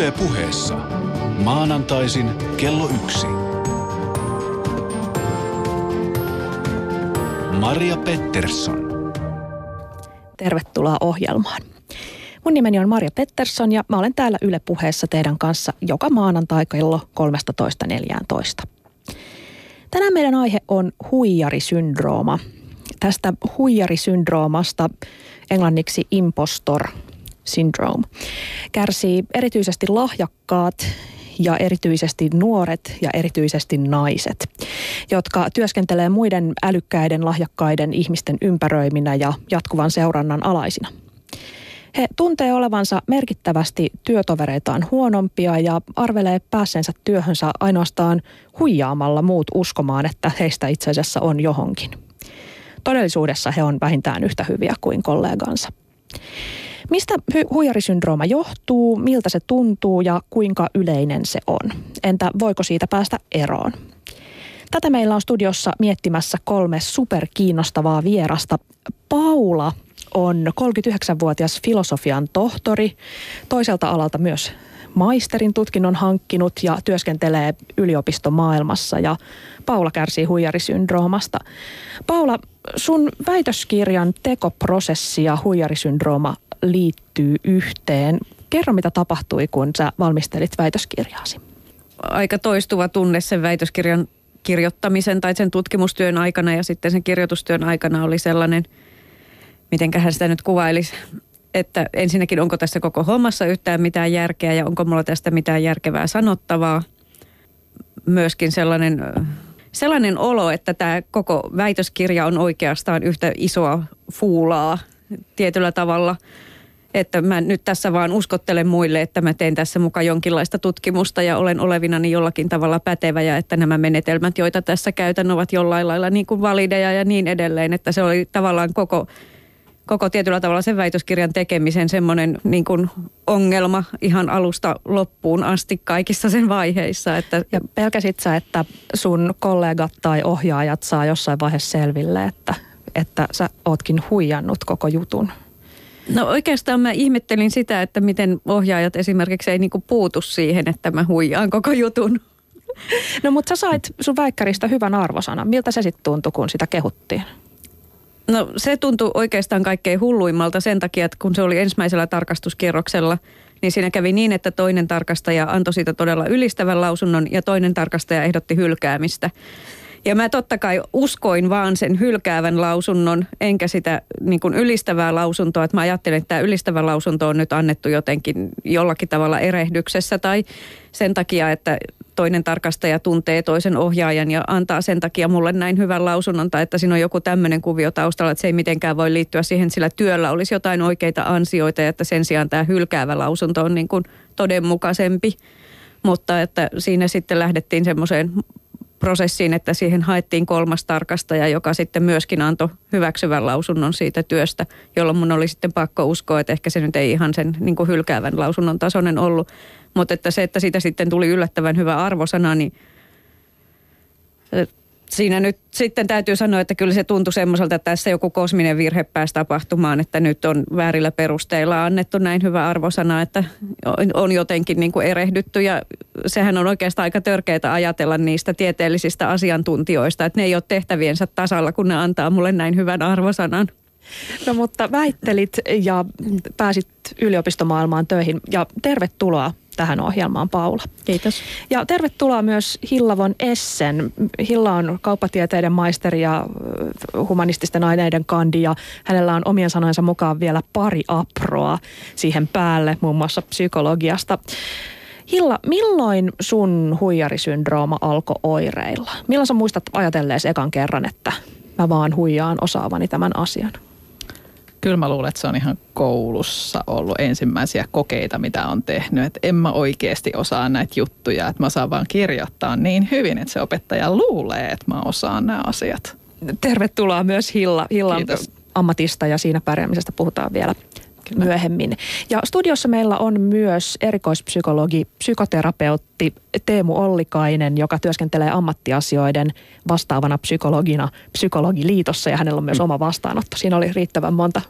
Yle puheessa. Maanantaisin kello yksi. Maria Pettersson. Tervetuloa ohjelmaan. Mun nimeni on Maria Pettersson ja mä olen täällä Yle puheessa teidän kanssa joka maanantai kello 13.14. Tänään meidän aihe on huijarisyndrooma. Tästä huijarisyndroomasta englanniksi impostor syndrome kärsii erityisesti lahjakkaat ja erityisesti nuoret ja erityisesti naiset, jotka työskentelee muiden älykkäiden, lahjakkaiden ihmisten ympäröiminä ja jatkuvan seurannan alaisina. He tuntee olevansa merkittävästi työtovereitaan huonompia ja arvelee päässeensä työhönsä ainoastaan huijaamalla muut uskomaan, että heistä itse asiassa on johonkin. Todellisuudessa he on vähintään yhtä hyviä kuin kollegansa. Mistä huijarisyndrooma johtuu, miltä se tuntuu ja kuinka yleinen se on? Entä voiko siitä päästä eroon? Tätä meillä on studiossa miettimässä kolme superkiinnostavaa vierasta. Paula on 39-vuotias filosofian tohtori, toiselta alalta myös maisterin tutkinnon hankkinut ja työskentelee yliopistomaailmassa ja Paula kärsii huijarisyndroomasta. Paula, sun väitöskirjan tekoprosessi ja huijarisyndrooma liittyy yhteen. Kerro, mitä tapahtui, kun sä valmistelit väitöskirjaasi. Aika toistuva tunne sen väitöskirjan kirjoittamisen tai sen tutkimustyön aikana ja sitten sen kirjoitustyön aikana oli sellainen, mitenköhän sitä nyt kuvailisi, että ensinnäkin onko tässä koko hommassa yhtään mitään järkeä ja onko mulla tästä mitään järkevää sanottavaa. Myöskin sellainen, sellainen olo, että tämä koko väitöskirja on oikeastaan yhtä isoa fuulaa tietyllä tavalla – että mä nyt tässä vaan uskottelen muille, että mä teen tässä mukaan jonkinlaista tutkimusta ja olen olevinani jollakin tavalla pätevä ja että nämä menetelmät, joita tässä käytän, ovat jollain lailla niin kuin valideja ja niin edelleen. Että se oli tavallaan koko, koko tietyllä tavalla sen väitöskirjan tekemisen semmoinen niin kuin ongelma ihan alusta loppuun asti kaikissa sen vaiheissa. Että... Ja pelkäsit sä, että sun kollegat tai ohjaajat saa jossain vaiheessa selville, että, että sä ootkin huijannut koko jutun? No oikeastaan mä ihmettelin sitä, että miten ohjaajat esimerkiksi ei niinku puutu siihen, että mä huijaan koko jutun. No mutta sä sait sun väikkäristä hyvän arvosanan. Miltä se sitten tuntui, kun sitä kehuttiin? No se tuntui oikeastaan kaikkein hulluimmalta sen takia, että kun se oli ensimmäisellä tarkastuskierroksella, niin siinä kävi niin, että toinen tarkastaja antoi siitä todella ylistävän lausunnon ja toinen tarkastaja ehdotti hylkäämistä. Ja mä totta kai uskoin vaan sen hylkäävän lausunnon, enkä sitä niin kuin ylistävää lausuntoa. Että mä ajattelin, että tämä ylistävä lausunto on nyt annettu jotenkin jollakin tavalla erehdyksessä tai sen takia, että toinen tarkastaja tuntee toisen ohjaajan ja antaa sen takia mulle näin hyvän lausunnon tai että siinä on joku tämmöinen kuvio taustalla, että se ei mitenkään voi liittyä siihen, sillä työllä olisi jotain oikeita ansioita ja että sen sijaan tämä hylkäävä lausunto on niin kuin todenmukaisempi. Mutta että siinä sitten lähdettiin semmoiseen prosessiin, että siihen haettiin kolmas tarkastaja, joka sitten myöskin antoi hyväksyvän lausunnon siitä työstä, jolloin mun oli sitten pakko uskoa, että ehkä se nyt ei ihan sen niin hylkäävän lausunnon tasoinen ollut. Mutta että se, että siitä sitten tuli yllättävän hyvä arvosana, niin siinä nyt sitten täytyy sanoa, että kyllä se tuntui semmoiselta, että tässä joku kosminen virhe pääsi tapahtumaan, että nyt on väärillä perusteilla annettu näin hyvä arvosana, että on jotenkin niin kuin erehdytty ja sehän on oikeastaan aika törkeää ajatella niistä tieteellisistä asiantuntijoista, että ne ei ole tehtäviensä tasalla, kun ne antaa mulle näin hyvän arvosanan. No mutta väittelit ja pääsit yliopistomaailmaan töihin ja tervetuloa tähän ohjelmaan, Paula. Kiitos. Ja tervetuloa myös Hillavon Essen. Hilla on kauppatieteiden maisteri ja humanististen aineiden kandi ja hänellä on omien sanojensa mukaan vielä pari aproa siihen päälle, muun muassa psykologiasta. Hilla, milloin sun huijarisyndrooma alkoi oireilla? Milloin sä muistat ajatelleesi ekan kerran, että mä vaan huijaan osaavani tämän asian? Kyllä mä luulen, että se on ihan koulussa ollut ensimmäisiä kokeita, mitä on tehnyt. Että en mä oikeasti osaa näitä juttuja, että mä osaan vaan kirjoittaa niin hyvin, että se opettaja luulee, että mä osaan nämä asiat. Tervetuloa myös Hilla, Hillan Kiitos. ammatista ja siinä pärjäämisestä puhutaan vielä Kyllä. myöhemmin. Ja studiossa meillä on myös erikoispsykologi, psykoterapeutti Teemu Ollikainen, joka työskentelee ammattiasioiden vastaavana psykologina Psykologiliitossa ja hänellä on myös mm. oma vastaanotto. Siinä oli riittävän monta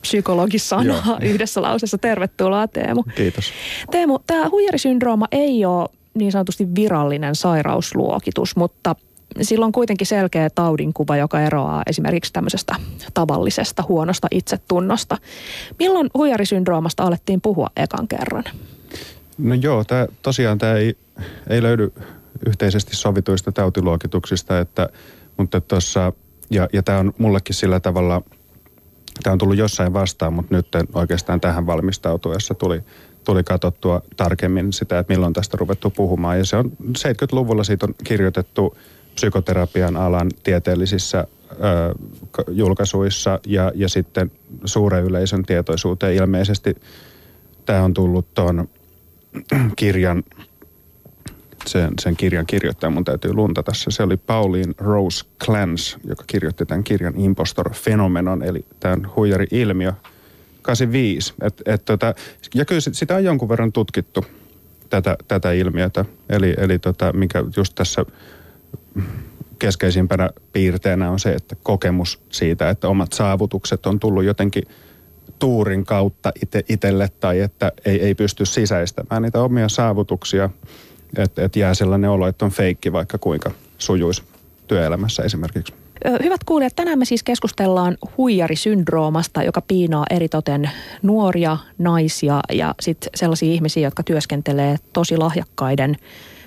psykologi sanaa yhdessä lauseessa. Tervetuloa Teemu. Kiitos. Teemu, tämä huijarisyndrooma ei ole niin sanotusti virallinen sairausluokitus, mutta sillä on kuitenkin selkeä taudinkuva, joka eroaa esimerkiksi tämmöisestä tavallisesta huonosta itsetunnosta. Milloin huijarisyndroomasta alettiin puhua ekan kerran? No joo, tää, tosiaan tämä ei, ei löydy yhteisesti sovituista tautiluokituksista, että, mutta tuossa, ja, ja tämä on mullekin sillä tavalla, tämä on tullut jossain vastaan, mutta nyt oikeastaan tähän valmistautuessa tuli, tuli katsottua tarkemmin sitä, että milloin tästä ruvettu puhumaan. Ja se on 70-luvulla siitä on kirjoitettu psykoterapian alan tieteellisissä ö, julkaisuissa ja, ja sitten suuren yleisön tietoisuuteen ilmeisesti tämä on tullut tuon kirjan, sen, sen kirjan kirjoittaja, mun täytyy luntata se. Se oli Pauline Rose Clance, joka kirjoitti tämän kirjan Impostor Phenomenon, eli tämän huijari-ilmiö, 85. Et, et tota, ja kyllä sitä on jonkun verran tutkittu, tätä, tätä ilmiötä. Eli, eli tota, mikä just tässä keskeisimpänä piirteenä on se, että kokemus siitä, että omat saavutukset on tullut jotenkin tuurin kautta ite, itselle tai että ei, ei pysty sisäistämään niitä omia saavutuksia, että et jää sellainen olo, että on feikki vaikka kuinka sujuisi työelämässä esimerkiksi. Hyvät kuulijat, tänään me siis keskustellaan huijarisyndroomasta, joka piinaa eritoten nuoria, naisia ja sitten sellaisia ihmisiä, jotka työskentelee tosi lahjakkaiden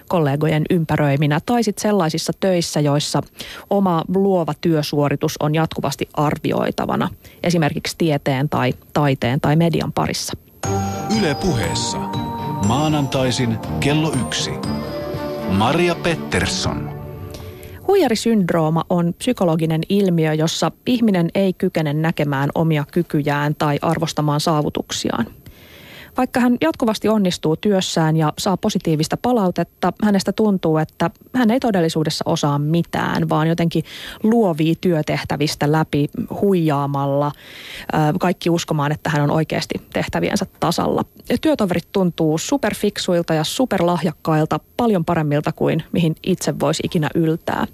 kollegojen ympäröiminä tai sitten sellaisissa töissä, joissa oma luova työsuoritus on jatkuvasti arvioitavana, esimerkiksi tieteen tai taiteen tai median parissa. Yle puheessa. Maanantaisin kello yksi. Maria Pettersson. Huijarisyndrooma on psykologinen ilmiö, jossa ihminen ei kykene näkemään omia kykyjään tai arvostamaan saavutuksiaan. Vaikka hän jatkuvasti onnistuu työssään ja saa positiivista palautetta, hänestä tuntuu, että hän ei todellisuudessa osaa mitään, vaan jotenkin luovii työtehtävistä läpi huijaamalla kaikki uskomaan, että hän on oikeasti tehtäviensä tasalla. Työtoverit tuntuu superfiksuilta ja superlahjakkailta, paljon paremmilta kuin mihin itse voisi ikinä yltää.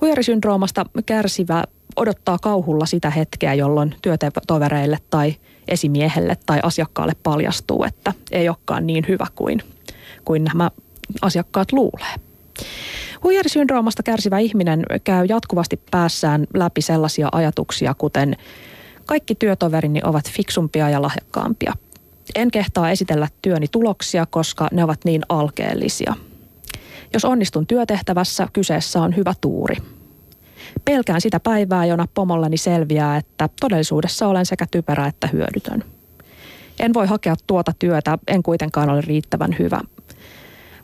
Huijarisyndroomasta kärsivä odottaa kauhulla sitä hetkeä, jolloin työtovereille tai esimiehelle tai asiakkaalle paljastuu, että ei olekaan niin hyvä kuin, kuin nämä asiakkaat luulee. Huijarisyndroomasta kärsivä ihminen käy jatkuvasti päässään läpi sellaisia ajatuksia, kuten kaikki työtoverini ovat fiksumpia ja lahjakkaampia. En kehtaa esitellä työni tuloksia, koska ne ovat niin alkeellisia. Jos onnistun työtehtävässä, kyseessä on hyvä tuuri. Pelkään sitä päivää, jona pomollani selviää, että todellisuudessa olen sekä typerä että hyödytön. En voi hakea tuota työtä, en kuitenkaan ole riittävän hyvä.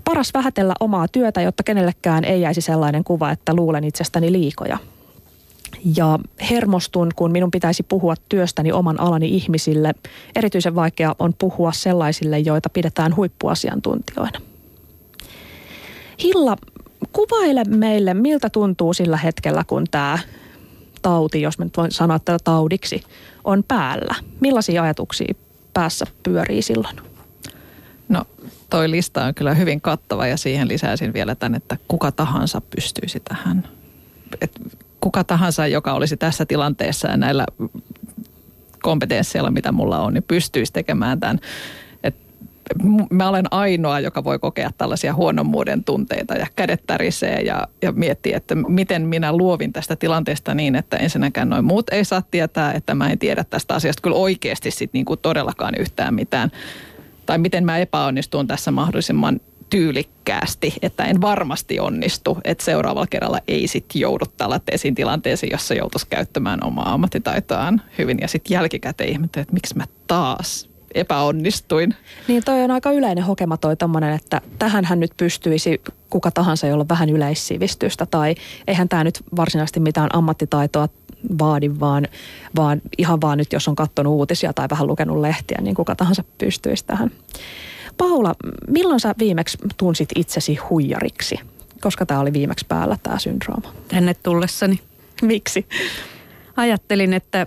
Paras vähätellä omaa työtä, jotta kenellekään ei jäisi sellainen kuva, että luulen itsestäni liikoja. Ja hermostun, kun minun pitäisi puhua työstäni oman alani ihmisille. Erityisen vaikea on puhua sellaisille, joita pidetään huippuasiantuntijoina. Hilla, kuvaile meille, miltä tuntuu sillä hetkellä, kun tämä tauti, jos mä nyt voin sanoa tätä taudiksi, on päällä. Millaisia ajatuksia päässä pyörii silloin? No toi lista on kyllä hyvin kattava ja siihen lisäisin vielä tämän, että kuka tahansa pystyisi tähän. Et kuka tahansa, joka olisi tässä tilanteessa ja näillä kompetensseilla, mitä mulla on, niin pystyisi tekemään tämän mä olen ainoa, joka voi kokea tällaisia huonommuuden tunteita ja kädet tärisee ja, ja miettiä, että miten minä luovin tästä tilanteesta niin, että ensinnäkään noin muut ei saa tietää, että mä en tiedä tästä asiasta kyllä oikeasti sit niin kuin todellakaan yhtään mitään. Tai miten mä epäonnistun tässä mahdollisimman tyylikkäästi, että en varmasti onnistu, että seuraavalla kerralla ei sitten joudu tällaisiin tilanteisiin, jossa joutuisi käyttämään omaa ammattitaitoaan hyvin ja sitten jälkikäteen ihmettä, että miksi mä taas epäonnistuin. Niin toi on aika yleinen hokema toi tommonen, että tähän nyt pystyisi kuka tahansa, jolla on vähän yleissivistystä tai eihän tämä nyt varsinaisesti mitään ammattitaitoa vaadi, vaan, vaan ihan vaan nyt, jos on katsonut uutisia tai vähän lukenut lehtiä, niin kuka tahansa pystyisi tähän. Paula, milloin sä viimeksi tunsit itsesi huijariksi? Koska tämä oli viimeksi päällä tämä syndrooma? Tänne tullessani. Miksi? Ajattelin, että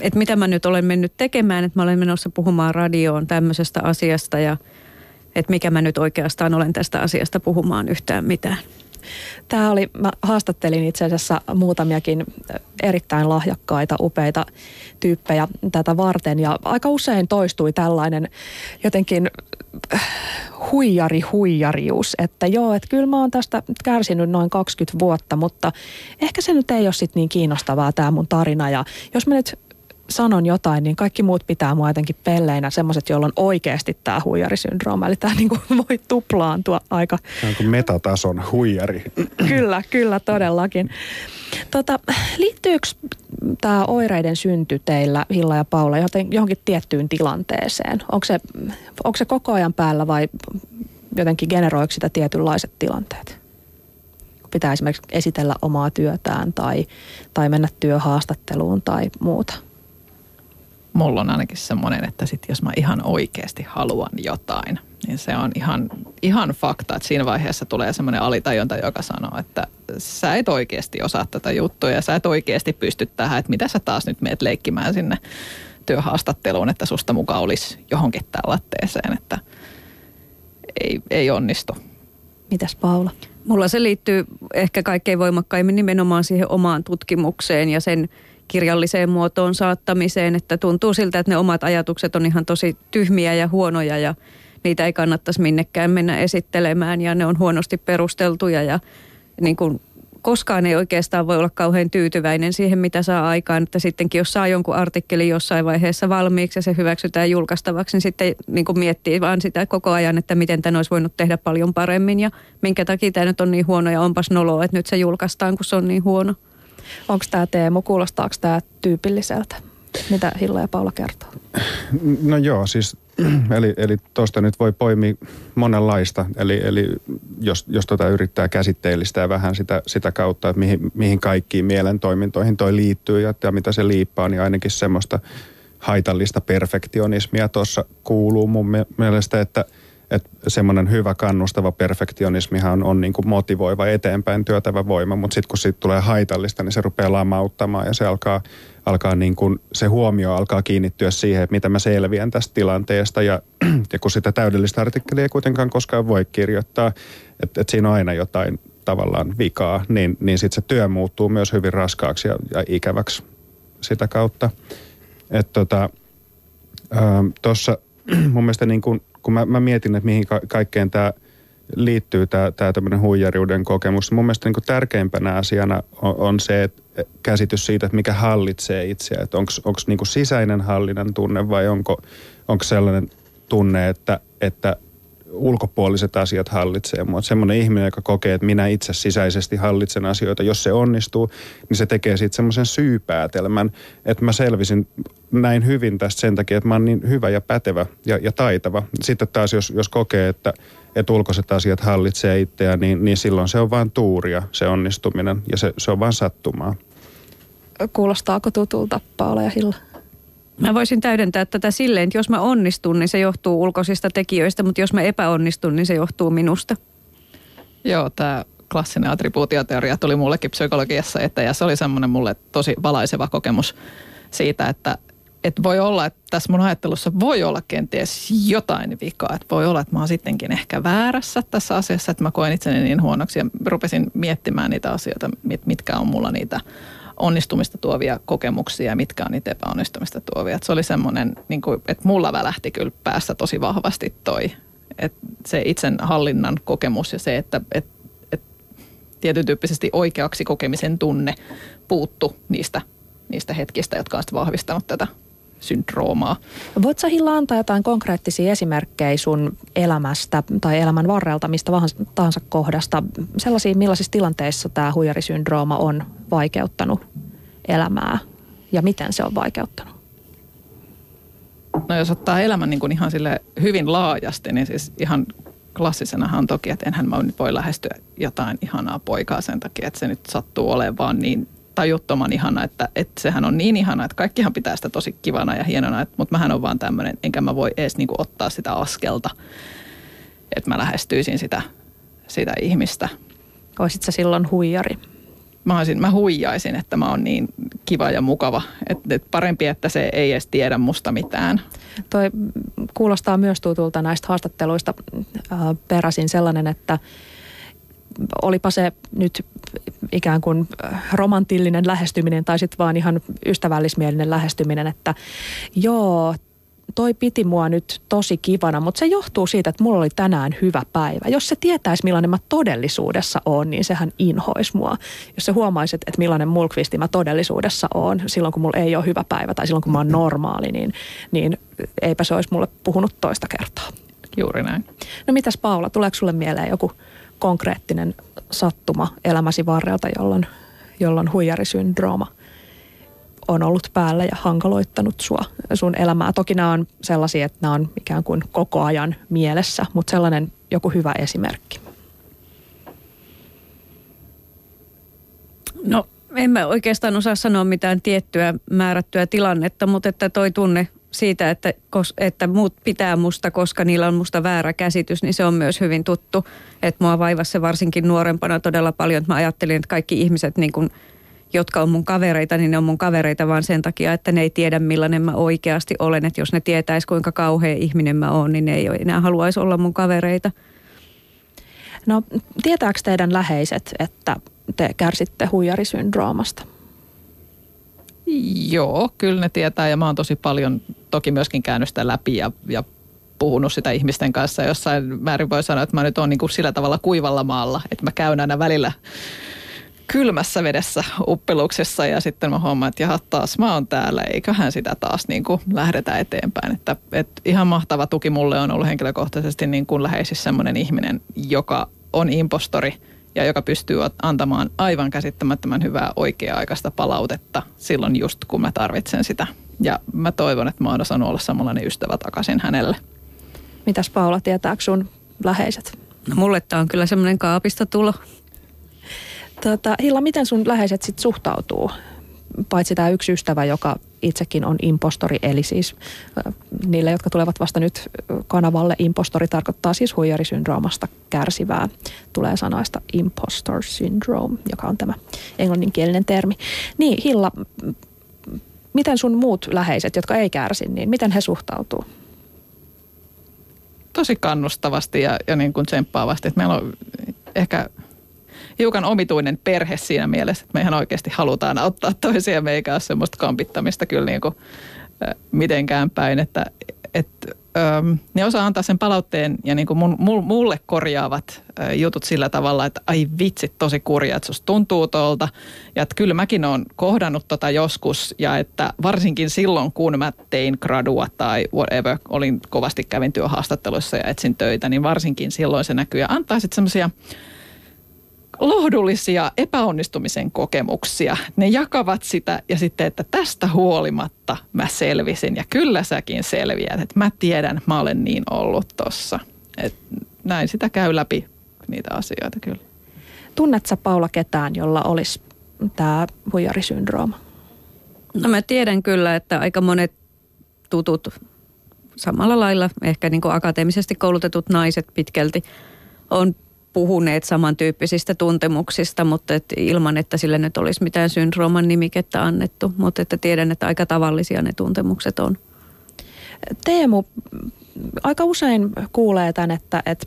että mitä mä nyt olen mennyt tekemään, että mä olen menossa puhumaan radioon tämmöisestä asiasta ja että mikä mä nyt oikeastaan olen tästä asiasta puhumaan yhtään mitään. Tämä oli, mä haastattelin itse asiassa muutamiakin erittäin lahjakkaita, upeita tyyppejä tätä varten ja aika usein toistui tällainen jotenkin äh, huijari huijarius, että joo, että kyllä mä oon tästä kärsinyt noin 20 vuotta, mutta ehkä se nyt ei ole sit niin kiinnostavaa tämä mun tarina ja jos mä nyt sanon jotain, niin kaikki muut pitää mua jotenkin pelleinä, semmoiset, joilla on oikeasti tämä huijarisyndrooma. Eli tämä niin kuin voi tuplaantua aika... Tämä on kuin metatason huijari. kyllä, kyllä todellakin. Tota, liittyykö tämä oireiden synty teillä, Hilla ja Paula, johonkin tiettyyn tilanteeseen? Onko se, onko se koko ajan päällä vai jotenkin generoiko sitä tietynlaiset tilanteet? Pitää esimerkiksi esitellä omaa työtään tai, tai mennä työhaastatteluun tai muuta mulla on ainakin semmoinen, että sit jos mä ihan oikeasti haluan jotain, niin se on ihan, ihan fakta, että siinä vaiheessa tulee semmoinen alitajunta, joka sanoo, että sä et oikeasti osaa tätä juttua ja sä et oikeasti pysty tähän, että mitä sä taas nyt meet leikkimään sinne työhaastatteluun, että susta mukaan olisi johonkin tällaiseen, että ei, ei onnistu. Mitäs Paula? Mulla se liittyy ehkä kaikkein voimakkaimmin nimenomaan siihen omaan tutkimukseen ja sen kirjalliseen muotoon saattamiseen, että tuntuu siltä, että ne omat ajatukset on ihan tosi tyhmiä ja huonoja ja niitä ei kannattaisi minnekään mennä esittelemään ja ne on huonosti perusteltuja ja niin kuin koskaan ei oikeastaan voi olla kauhean tyytyväinen siihen, mitä saa aikaan. Että sittenkin, jos saa jonkun artikkelin jossain vaiheessa valmiiksi ja se hyväksytään julkaistavaksi, niin sitten niin kuin miettii vaan sitä koko ajan, että miten tämän olisi voinut tehdä paljon paremmin ja minkä takia tämä nyt on niin huono ja onpas noloa, että nyt se julkaistaan, kun se on niin huono. Onko tämä Teemu, kuulostaako tämä tyypilliseltä? Mitä Hilla ja Paula kertoo? No joo, siis eli, eli tuosta nyt voi poimia monenlaista. Eli, eli jos, jos tota yrittää käsitteellistää vähän sitä, sitä kautta, että mihin, mihin kaikkiin mielentoimintoihin toi liittyy ja, ja mitä se liippaa, niin ainakin semmoista haitallista perfektionismia tuossa kuuluu mun mielestä, että – että semmoinen hyvä kannustava perfektionismihan on, niin kuin motivoiva eteenpäin työtävä voima, mutta sitten kun siitä tulee haitallista, niin se rupeaa lamauttamaan ja se alkaa, alkaa niin kuin, se huomio alkaa kiinnittyä siihen, että mitä mä selviän tästä tilanteesta ja, ja kun sitä täydellistä artikkelia ei kuitenkaan koskaan voi kirjoittaa, että, että siinä on aina jotain tavallaan vikaa, niin, niin sitten se työ muuttuu myös hyvin raskaaksi ja, ja ikäväksi sitä kautta. Että tota, mun mielestä niin kuin kun mä, mä mietin, että mihin ka- kaikkeen tämä liittyy, tämä, tämmöinen huijariuden kokemus. Mun mielestä niin tärkeimpänä asiana on, on se että käsitys siitä, että mikä hallitsee itseä. Että onko niin sisäinen hallinnan tunne vai onko, onko sellainen tunne, että, että ulkopuoliset asiat hallitsee mua. Semmoinen ihminen, joka kokee, että minä itse sisäisesti hallitsen asioita, jos se onnistuu, niin se tekee siitä semmoisen syypäätelmän, että mä selvisin näin hyvin tästä sen takia, että mä oon niin hyvä ja pätevä ja, ja taitava. Sitten taas, jos, jos kokee, että, että ulkoiset asiat hallitsee itseään, niin, niin silloin se on vain tuuria, se onnistuminen, ja se, se on vain sattumaa. Kuulostaako tutulta, Paula ja Hilla? Mä voisin täydentää tätä silleen, että jos mä onnistun, niin se johtuu ulkoisista tekijöistä, mutta jos mä epäonnistun, niin se johtuu minusta. Joo, tämä klassinen attribuutioteoria tuli mullekin psykologiassa että ja se oli semmoinen mulle tosi valaiseva kokemus siitä, että, että voi olla, että tässä mun ajattelussa voi olla kenties jotain vikaa. Että voi olla, että mä oon sittenkin ehkä väärässä tässä asiassa, että mä koen itseni niin huonoksi ja rupesin miettimään niitä asioita, mitkä on mulla niitä onnistumista tuovia kokemuksia, mitkä on niitä epäonnistumista tuovia. Et se oli semmoinen, niin että mulla välähti kyllä päässä tosi vahvasti toi, että se itsen hallinnan kokemus ja se, että et, et tietyn tyyppisesti oikeaksi kokemisen tunne puuttu niistä, niistä hetkistä, jotka on vahvistanut tätä syndroomaa. Voit sä Hilla antaa jotain konkreettisia esimerkkejä sun elämästä tai elämän varrelta, mistä tahansa kohdasta, sellaisia millaisissa tilanteissa tämä huijarisyndrooma on vaikeuttanut elämää ja miten se on vaikeuttanut? No jos ottaa elämän niin kuin ihan sille hyvin laajasti, niin siis ihan klassisenahan on toki, että enhän mä nyt voi lähestyä jotain ihanaa poikaa sen takia, että se nyt sattuu olemaan vaan niin tajuttoman ihana, että, että sehän on niin ihana, että kaikkihan pitää sitä tosi kivana ja hienona, että, mutta mähän on vaan tämmöinen, enkä mä voi edes niin kuin ottaa sitä askelta, että mä lähestyisin sitä, sitä ihmistä. Oisit sä silloin huijari? Mä, olisin, mä huijaisin, että mä oon niin kiva ja mukava. Että et parempi, että se ei edes tiedä musta mitään. Toi kuulostaa myös tutulta näistä haastatteluista äh, peräisin sellainen, että olipa se nyt ikään kuin romantillinen lähestyminen tai sitten vaan ihan ystävällismielinen lähestyminen, että joo, toi piti mua nyt tosi kivana, mutta se johtuu siitä, että mulla oli tänään hyvä päivä. Jos se tietäisi, millainen mä todellisuudessa on, niin sehän inhoisi mua. Jos se huomaisi, että millainen mulkvisti mä todellisuudessa on, silloin kun mulla ei ole hyvä päivä tai silloin kun mä oon normaali, niin, niin eipä se olisi mulle puhunut toista kertaa. Juuri näin. No mitäs Paula, tuleeko sulle mieleen joku konkreettinen sattuma elämäsi varrelta, jolloin, jolloin huijarisyndrooma on ollut päällä ja hankaloittanut sua, sun elämää. Toki nämä on sellaisia, että nämä on ikään kuin koko ajan mielessä, mutta sellainen joku hyvä esimerkki. No en mä oikeastaan osaa sanoa mitään tiettyä määrättyä tilannetta, mutta että toi tunne siitä, että, että muut pitää musta, koska niillä on musta väärä käsitys, niin se on myös hyvin tuttu. Että mua vaivasi se varsinkin nuorempana todella paljon, että mä ajattelin, että kaikki ihmiset, niin kun, jotka on mun kavereita, niin ne on mun kavereita vaan sen takia, että ne ei tiedä millainen mä oikeasti olen. Että jos ne tietäis kuinka kauhea ihminen mä oon, niin ne ei enää haluaisi olla mun kavereita. No tietääkö teidän läheiset, että te kärsitte huijarisyndroomasta? Joo, kyllä ne tietää ja mä oon tosi paljon toki myöskin käynyt sitä läpi ja, ja puhunut sitä ihmisten kanssa. Jossain määrin voi sanoa, että mä nyt oon niin kuin sillä tavalla kuivalla maalla, että mä käyn aina välillä kylmässä vedessä uppeluksessa ja sitten mä huomaan, että jaha taas mä oon täällä, eiköhän sitä taas niin kuin lähdetä eteenpäin. Että, että ihan mahtava tuki mulle on ollut henkilökohtaisesti niin kuin läheisissä semmoinen ihminen, joka on impostori – ja joka pystyy antamaan aivan käsittämättömän hyvää oikea-aikaista palautetta silloin just kun mä tarvitsen sitä. Ja mä toivon, että mä oon osannut olla samanlainen ystävä takaisin hänelle. Mitäs Paula, tietääkö sun läheiset? No mulle tämä on kyllä semmoinen kaapista tulo. Tota, Hilla, miten sun läheiset sitten suhtautuu paitsi tämä yksi ystävä, joka itsekin on impostori, eli siis niille, jotka tulevat vasta nyt kanavalle, impostori tarkoittaa siis huijarisyndroomasta kärsivää. Tulee sanoista impostor syndrome, joka on tämä englanninkielinen termi. Niin, Hilla, miten sun muut läheiset, jotka ei kärsi, niin miten he suhtautuu? Tosi kannustavasti ja, ja niin kuin tsemppaavasti. Että meillä on ehkä hiukan omituinen perhe siinä mielessä, että me ihan oikeasti halutaan auttaa toisia, me ole semmoista kampittamista kyllä niin kuin, äh, mitenkään päin, että et, ähm, ne osaa antaa sen palautteen ja niin kuin mun, mulle korjaavat äh, jutut sillä tavalla, että ai vitsit tosi kurja, että susta tuntuu tuolta ja että kyllä mäkin oon kohdannut tota joskus ja että varsinkin silloin kun mä tein gradua tai whatever, olin kovasti kävin työhaastatteluissa ja etsin töitä, niin varsinkin silloin se näkyy. Ja antaa sitten semmoisia lohdullisia epäonnistumisen kokemuksia. Ne jakavat sitä ja sitten, että tästä huolimatta mä selvisin ja kyllä säkin selviät, että mä tiedän, mä olen niin ollut tossa. Et näin sitä käy läpi niitä asioita kyllä. Tunnetko Paula ketään, jolla olisi tämä huijarisyndrooma? No mä tiedän kyllä, että aika monet tutut samalla lailla, ehkä niin kuin akateemisesti koulutetut naiset pitkälti, on puhuneet samantyyppisistä tuntemuksista, mutta et ilman, että sille nyt olisi mitään syndrooman nimikettä annettu. Mutta että tiedän, että aika tavallisia ne tuntemukset on. Teemu, aika usein kuulee tämän, että, että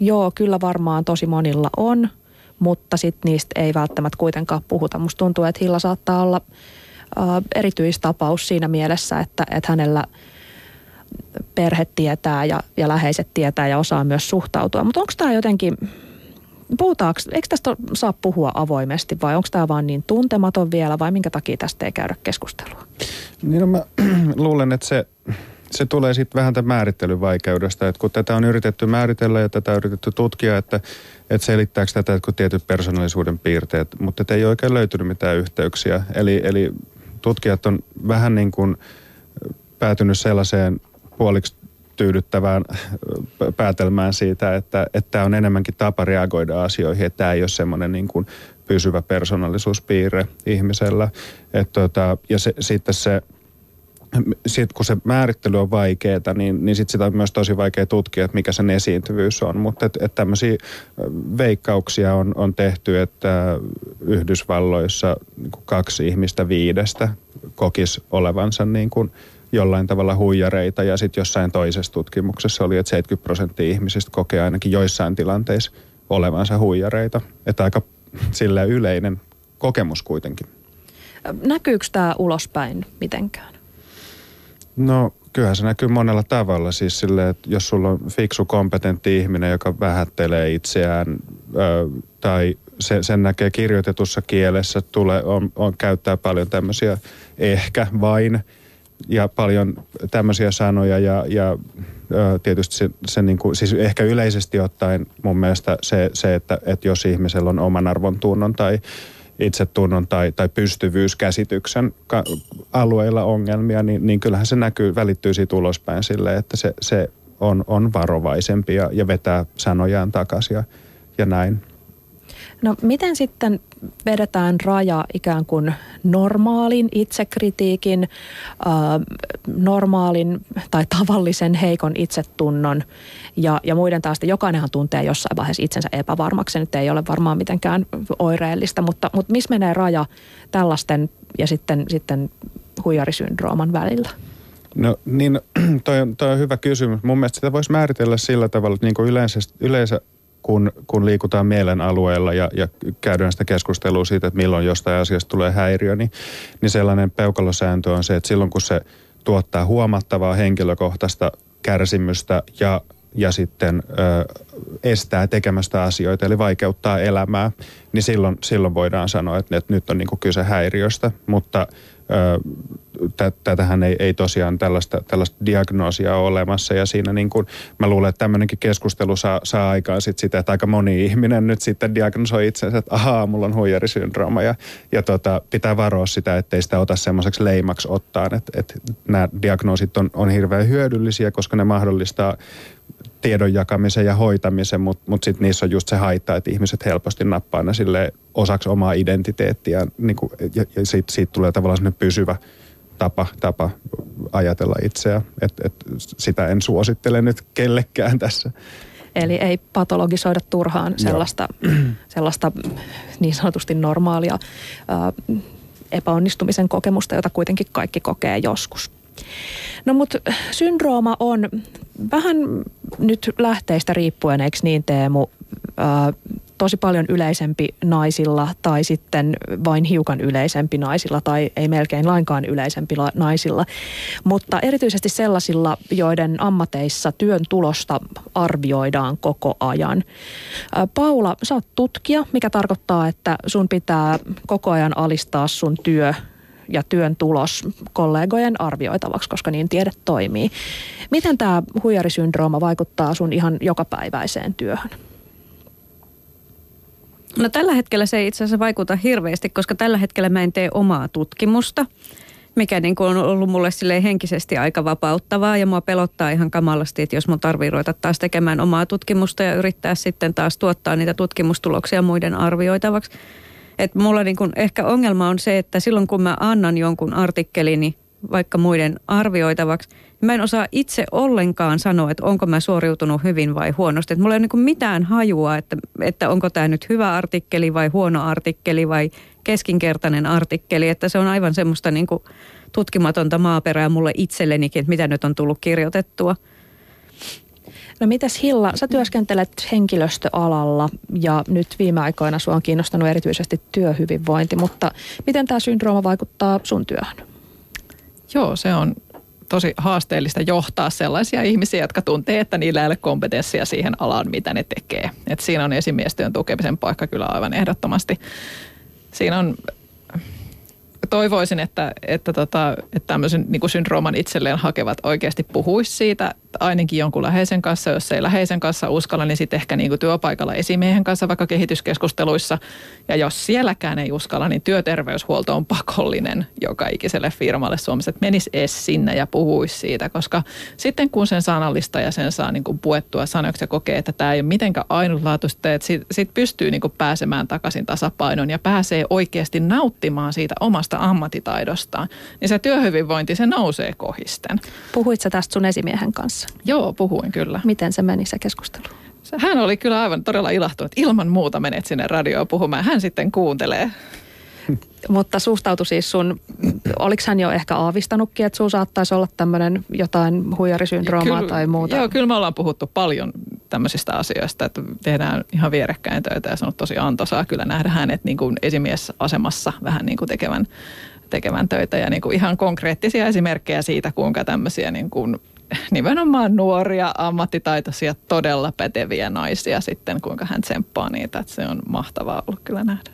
joo, kyllä varmaan tosi monilla on, mutta sitten niistä ei välttämättä kuitenkaan puhuta. Musta tuntuu, että Hilla saattaa olla äh, erityistapaus siinä mielessä, että, että hänellä – perhe tietää ja, ja läheiset tietää ja osaa myös suhtautua. Mutta onko tämä jotenkin, puhutaanko, eikö tästä saa puhua avoimesti vai onko tämä vaan niin tuntematon vielä vai minkä takia tästä ei käydä keskustelua? Niin no mä luulen, että se, se tulee sitten vähän tämän määrittelyn vaikeudesta, että kun tätä on yritetty määritellä ja tätä on yritetty tutkia, että, että selittääkö tätä että kun tietyt persoonallisuuden piirteet, mutta ei oikein löytynyt mitään yhteyksiä. Eli, eli tutkijat on vähän niin kuin päätynyt sellaiseen puoliksi tyydyttävään päätelmään siitä, että, tämä on enemmänkin tapa reagoida asioihin, että tämä ei ole semmoinen niin kuin pysyvä persoonallisuuspiirre ihmisellä. Et tota, ja se, sitten se, sit kun se määrittely on vaikeaa, niin, niin sit sitä on myös tosi vaikea tutkia, että mikä sen esiintyvyys on. Mutta et, et tämmöisiä veikkauksia on, on tehty, että Yhdysvalloissa niin kaksi ihmistä viidestä kokisi olevansa niin kuin – jollain tavalla huijareita ja sitten jossain toisessa tutkimuksessa oli, että 70 prosenttia ihmisistä kokee ainakin joissain tilanteissa olevansa huijareita. Että aika sillä yleinen kokemus kuitenkin. Näkyykö tämä ulospäin mitenkään? No kyllähän se näkyy monella tavalla. Siis silleen, että jos sulla on fiksu, kompetentti ihminen, joka vähättelee itseään ö, tai se, sen näkee kirjoitetussa kielessä, tulee, on, on, käyttää paljon tämmöisiä ehkä vain ja paljon tämmöisiä sanoja ja, ja tietysti se, se niin kuin, siis ehkä yleisesti ottaen mun mielestä se, se että, että jos ihmisellä on oman arvon tunnon tai itsetunnon tai, tai pystyvyyskäsityksen alueilla ongelmia, niin, niin kyllähän se näkyy, välittyy siitä ulospäin sille, että se, se on, on varovaisempi ja, ja vetää sanojaan takaisin ja, ja näin. No miten sitten vedetään raja ikään kuin normaalin itsekritiikin, äh, normaalin tai tavallisen heikon itsetunnon ja, ja muiden taas, jokainenhan tuntee jossain vaiheessa itsensä epävarmaksi. Nyt ei ole varmaan mitenkään oireellista, mutta, mutta missä menee raja tällaisten ja sitten, sitten huijarisyndrooman välillä? No niin, toi on, toi on hyvä kysymys. Mun mielestä sitä voisi määritellä sillä tavalla, että niin kuin yleensä, yleensä kun, kun liikutaan mielen alueella ja, ja käydään sitä keskustelua siitä, että milloin jostain asiasta tulee häiriö, niin, niin sellainen peukalosääntö on se, että silloin kun se tuottaa huomattavaa henkilökohtaista kärsimystä ja, ja sitten ö, estää tekemästä asioita, eli vaikeuttaa elämää, niin silloin, silloin voidaan sanoa, että, että nyt on niin kyse häiriöstä, mutta tätähän ei, ei tosiaan tällaista, tällaista diagnoosia ole olemassa. Ja siinä niin kuin, mä luulen, että tämmöinenkin keskustelu saa, saa aikaan sit sitä, että aika moni ihminen nyt sitten diagnosoi itsensä, että ahaa, mulla on huijarisyndrooma. Ja, ja tota, pitää varoa sitä, ettei sitä ota semmoiseksi leimaksi ottaa, että, että nämä diagnoosit on, on hirveän hyödyllisiä, koska ne mahdollistaa tiedon jakamisen ja hoitamisen, mutta mut sitten niissä on just se haitta, että ihmiset helposti nappaa ne sille osaksi omaa identiteettiä niin kuin, ja, ja siitä, siitä tulee tavallaan sellainen pysyvä tapa, tapa ajatella itseä. Et, et sitä en suosittele nyt kellekään tässä. Eli ei patologisoida turhaan sellaista, sellaista niin sanotusti normaalia ää, epäonnistumisen kokemusta, jota kuitenkin kaikki kokee joskus. No mutta syndrooma on vähän nyt lähteistä riippuen, eikö niin Teemu, tosi paljon yleisempi naisilla tai sitten vain hiukan yleisempi naisilla tai ei melkein lainkaan yleisempi naisilla. Mutta erityisesti sellaisilla, joiden ammateissa työn tulosta arvioidaan koko ajan. Paula, sä oot tutkija, mikä tarkoittaa, että sun pitää koko ajan alistaa sun työ ja työn tulos kollegojen arvioitavaksi, koska niin tiede toimii. Miten tämä huijarisyndrooma vaikuttaa sun ihan jokapäiväiseen työhön? No tällä hetkellä se ei itse asiassa vaikuta hirveästi, koska tällä hetkellä mä en tee omaa tutkimusta, mikä niin kuin on ollut mulle sille henkisesti aika vapauttavaa ja mua pelottaa ihan kamalasti, että jos mun tarvii ruveta taas tekemään omaa tutkimusta ja yrittää sitten taas tuottaa niitä tutkimustuloksia muiden arvioitavaksi. Et mulla niin kuin ehkä ongelma on se, että silloin kun mä annan jonkun artikkelini vaikka muiden arvioitavaksi, niin mä en osaa itse ollenkaan sanoa, että onko mä suoriutunut hyvin vai huonosti. Et mulla ei ole niin mitään hajua, että, että onko tämä nyt hyvä artikkeli vai huono artikkeli vai keskinkertainen artikkeli. Että se on aivan semmoista niin tutkimatonta maaperää mulle itsellenikin, että mitä nyt on tullut kirjoitettua. No mitäs Hilla, sä työskentelet henkilöstöalalla ja nyt viime aikoina sua on kiinnostanut erityisesti työhyvinvointi, mutta miten tämä syndrooma vaikuttaa sun työhön? Joo, se on tosi haasteellista johtaa sellaisia ihmisiä, jotka tuntee, että niillä ei ole kompetenssia siihen alaan, mitä ne tekee. Et siinä on esimiestyön tukemisen paikka kyllä aivan ehdottomasti. Siinä on toivoisin, että, että, tota, että tämmöisen niin syndrooman itselleen hakevat oikeasti puhuisi siitä, ainakin jonkun läheisen kanssa. Jos ei läheisen kanssa uskalla, niin sitten ehkä niin kuin työpaikalla esimiehen kanssa vaikka kehityskeskusteluissa. Ja jos sielläkään ei uskalla, niin työterveyshuolto on pakollinen joka ikiselle firmalle Suomessa. Että menisi edes sinne ja puhuisi siitä, koska sitten kun sen sanallista ja sen saa niin kuin puettua sanoiksi ja kokee, että tämä ei ole mitenkään ainutlaatuista, että sitten sit pystyy niin kuin pääsemään takaisin tasapainoon ja pääsee oikeasti nauttimaan siitä omasta ammattitaidostaan, niin se työhyvinvointi, se nousee kohisten. Puhuit tästä sun esimiehen kanssa? Joo, puhuin kyllä. Miten se meni se keskustelu? Hän oli kyllä aivan todella ilahtunut. Ilman muuta menet sinne radioon puhumaan. Hän sitten kuuntelee. Mutta suhtautui siis sun, oliko hän jo ehkä aavistanutkin, että sun saattaisi olla tämmöinen jotain huijarisyndroomaa kyllä, tai muuta? Joo, kyllä me ollaan puhuttu paljon tämmöisistä asioista, että tehdään ihan vierekkäin töitä ja se on tosi antoisaa kyllä nähdä hänet niin kuin esimiesasemassa vähän niin kuin tekevän, tekevän töitä ja niin kuin ihan konkreettisia esimerkkejä siitä, kuinka tämmöisiä niin kuin nimenomaan nuoria, ammattitaitoisia, todella päteviä naisia sitten, kuinka hän tsemppaa niitä. Että se on mahtavaa ollut kyllä nähdä.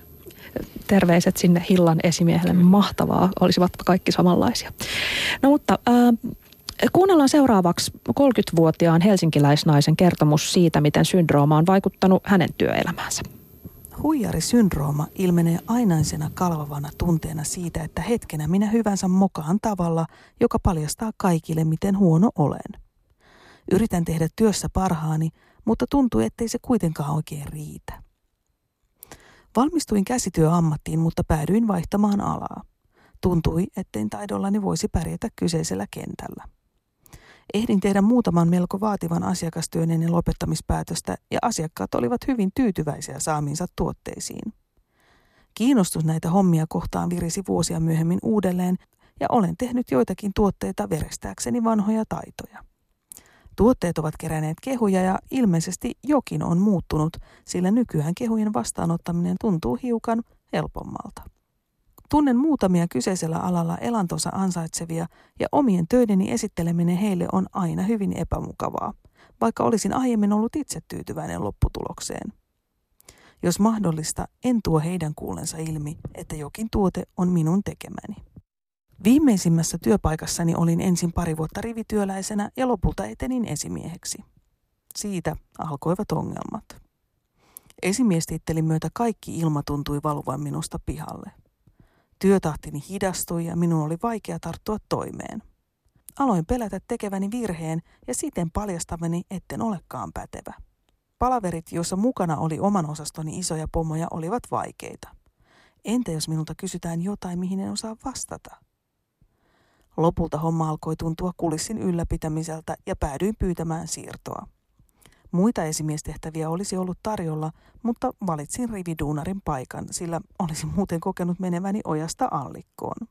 Terveiset sinne Hillan esimiehelle. Mahtavaa. Olisivat kaikki samanlaisia. No mutta äh, kuunnellaan seuraavaksi 30-vuotiaan helsinkiläisnaisen kertomus siitä, miten syndrooma on vaikuttanut hänen työelämäänsä. Huijarisyndrooma ilmenee ainaisena kalvavana tunteena siitä, että hetkenä minä hyvänsä mokaan tavalla, joka paljastaa kaikille, miten huono olen. Yritän tehdä työssä parhaani, mutta tuntuu, ettei se kuitenkaan oikein riitä. Valmistuin käsityöammattiin, mutta päädyin vaihtamaan alaa. Tuntui, ettein taidollani voisi pärjätä kyseisellä kentällä. Ehdin tehdä muutaman melko vaativan asiakastyön ennen lopettamispäätöstä ja asiakkaat olivat hyvin tyytyväisiä saamiinsa tuotteisiin. Kiinnostus näitä hommia kohtaan virisi vuosia myöhemmin uudelleen ja olen tehnyt joitakin tuotteita verestääkseni vanhoja taitoja. Tuotteet ovat keränneet kehuja ja ilmeisesti jokin on muuttunut, sillä nykyään kehujen vastaanottaminen tuntuu hiukan helpommalta. Tunnen muutamia kyseisellä alalla elantonsa ansaitsevia ja omien töideni esitteleminen heille on aina hyvin epämukavaa, vaikka olisin aiemmin ollut itse tyytyväinen lopputulokseen. Jos mahdollista, en tuo heidän kuulensa ilmi, että jokin tuote on minun tekemäni. Viimeisimmässä työpaikassani olin ensin pari vuotta rivityöläisenä ja lopulta etenin esimieheksi. Siitä alkoivat ongelmat. Esimiestittelin myötä kaikki ilma tuntui valuvan minusta pihalle. Työtahtini hidastui ja minun oli vaikea tarttua toimeen. Aloin pelätä tekeväni virheen ja siten paljastavani, etten olekaan pätevä. Palaverit, joissa mukana oli oman osastoni isoja pomoja, olivat vaikeita. Entä jos minulta kysytään jotain, mihin en osaa vastata? Lopulta homma alkoi tuntua kulissin ylläpitämiseltä ja päädyin pyytämään siirtoa. Muita esimiestehtäviä olisi ollut tarjolla, mutta valitsin rividuunarin paikan, sillä olisin muuten kokenut meneväni ojasta allikkoon.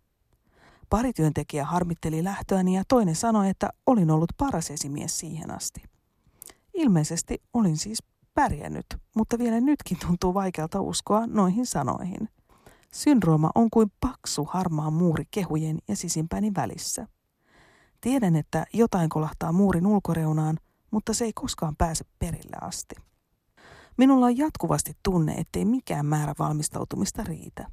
Pari työntekijä harmitteli lähtöäni ja toinen sanoi, että olin ollut paras esimies siihen asti. Ilmeisesti olin siis pärjännyt, mutta vielä nytkin tuntuu vaikealta uskoa noihin sanoihin. Syndrooma on kuin paksu harmaa muuri kehujen ja sisimpäni välissä. Tiedän, että jotain kolahtaa muurin ulkoreunaan, mutta se ei koskaan pääse perille asti. Minulla on jatkuvasti tunne, ettei mikään määrä valmistautumista riitä.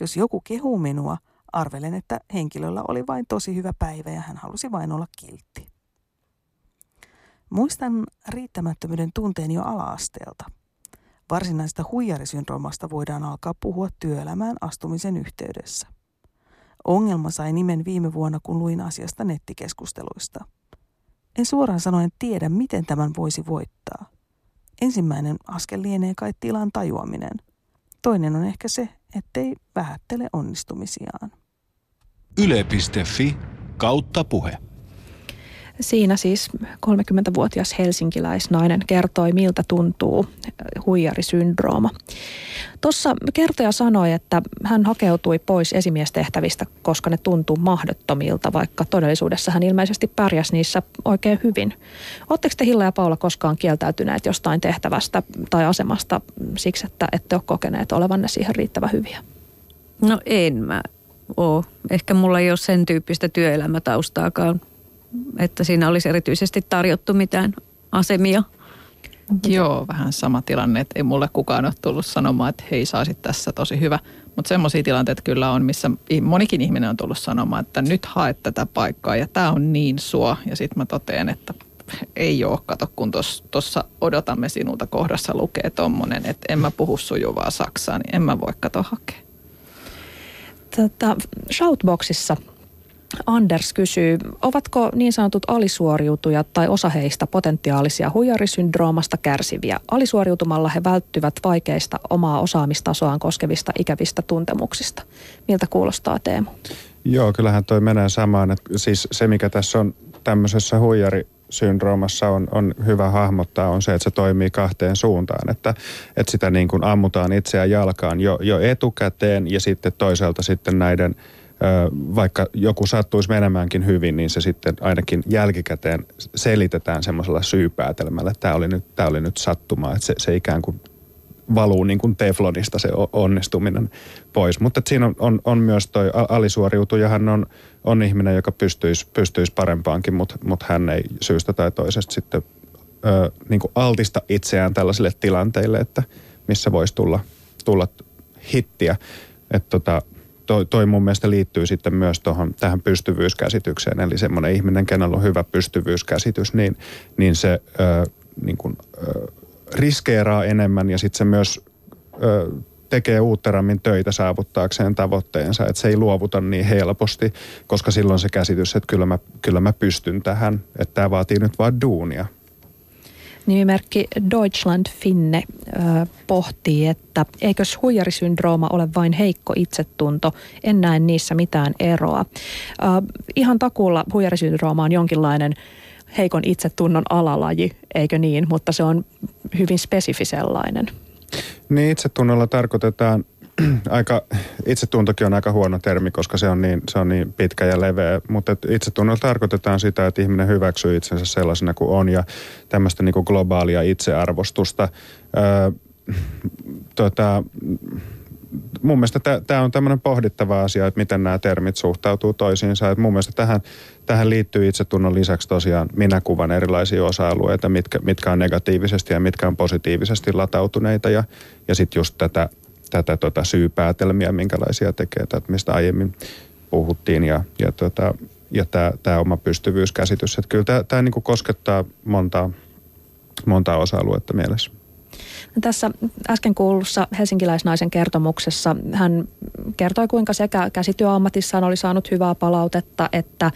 Jos joku kehuu minua, arvelen, että henkilöllä oli vain tosi hyvä päivä ja hän halusi vain olla kiltti. Muistan riittämättömyyden tunteen jo ala-asteelta. Varsinaista huijarisyndroomasta voidaan alkaa puhua työelämään astumisen yhteydessä. Ongelma sai nimen viime vuonna, kun luin asiasta nettikeskusteluista – en suoraan sanoen tiedä, miten tämän voisi voittaa. Ensimmäinen askel lienee kai tilan tajuaminen. Toinen on ehkä se, ettei vähättele onnistumisiaan. Yle.fi kautta puhe. Siinä siis 30-vuotias helsinkiläisnainen kertoi, miltä tuntuu huijarisyndrooma. Tuossa kertoja sanoi, että hän hakeutui pois esimiestehtävistä, koska ne tuntuu mahdottomilta, vaikka todellisuudessa hän ilmeisesti pärjäsi niissä oikein hyvin. Oletteko te Hilla ja Paula koskaan kieltäytyneet jostain tehtävästä tai asemasta siksi, että ette ole kokeneet olevanne siihen riittävän hyviä? No en mä ole. Ehkä mulla ei ole sen tyyppistä työelämätaustaakaan että siinä olisi erityisesti tarjottu mitään asemia. Joo, vähän sama tilanne, että ei mulle kukaan ole tullut sanomaan, että hei saisit tässä tosi hyvä. Mutta semmoisia tilanteita kyllä on, missä monikin ihminen on tullut sanomaan, että nyt haet tätä paikkaa ja tämä on niin sua. Ja sitten mä totean, että ei ole, kato kun tuossa odotamme sinulta kohdassa lukee tommonen, että en mä puhu sujuvaa saksaa, niin en mä voi kato hakea. Tota, Shoutboxissa – Anders kysyy, ovatko niin sanotut alisuoriutujat tai osa heistä potentiaalisia huijarisyndroomasta kärsiviä? Alisuoriutumalla he välttyvät vaikeista omaa osaamistasoaan koskevista ikävistä tuntemuksista. Miltä kuulostaa Teemu? Joo, kyllähän toi menee samaan. Että siis se, mikä tässä on tämmöisessä huijarisyndroomassa on, on hyvä hahmottaa, on se, että se toimii kahteen suuntaan. Että, että sitä niin kuin ammutaan itseään jalkaan jo, jo etukäteen ja sitten toisaalta sitten näiden – vaikka joku sattuisi menemäänkin hyvin, niin se sitten ainakin jälkikäteen selitetään semmoisella syypäätelmällä, että tämä oli nyt, tämä oli nyt sattuma, että se, se ikään kuin valuu niin kuin teflonista se onnistuminen pois. Mutta siinä on, on, on myös toi alisuoriutujahan on, on ihminen, joka pystyisi, pystyisi parempaankin, mutta, mutta hän ei syystä tai toisesta sitten ö, niin kuin altista itseään tällaisille tilanteille, että missä voisi tulla, tulla hittiä. Että tota, toi, toi mun mielestä liittyy sitten myös tohon, tähän pystyvyyskäsitykseen. Eli semmoinen ihminen, kenellä on hyvä pystyvyyskäsitys, niin, niin se ö, niin kuin, ö, riskeeraa enemmän ja sitten se myös ö, tekee uutterammin töitä saavuttaakseen tavoitteensa, että se ei luovuta niin helposti, koska silloin se käsitys, että kyllä mä, kyllä mä pystyn tähän, että tämä vaatii nyt vaan duunia. Nimimerkki Deutschland Finne pohtii, että eikös huijarisyndrooma ole vain heikko itsetunto, en näe niissä mitään eroa. Ihan takuulla huijarisyndrooma on jonkinlainen heikon itsetunnon alalaji, eikö niin, mutta se on hyvin spesifi sellainen. Niin, itsetunnolla tarkoitetaan aika, itsetuntokin on aika huono termi, koska se on niin, se on niin pitkä ja leveä, mutta itsetunnolla tarkoitetaan sitä, että ihminen hyväksyy itsensä sellaisena kuin on ja tämmöistä niin kuin globaalia itsearvostusta. Öö, tota, mun mielestä tämä on tämmöinen pohdittava asia, että miten nämä termit suhtautuu toisiinsa. Et mun mielestä tähän, tähän liittyy itsetunnon lisäksi tosiaan minäkuvan erilaisia osa-alueita, mitkä, mitkä on negatiivisesti ja mitkä on positiivisesti latautuneita. Ja, ja sitten just tätä, tätä tota syypäätelmiä, minkälaisia tekee, tätä, mistä aiemmin puhuttiin. Ja, ja, tota, ja tämä oma pystyvyyskäsitys. Että kyllä tämä niinku koskettaa montaa, montaa osa-aluetta mielessä. Tässä äsken kuulussa helsinkiläisnaisen kertomuksessa hän kertoi, kuinka sekä käsityöammatissaan oli saanut hyvää palautetta, että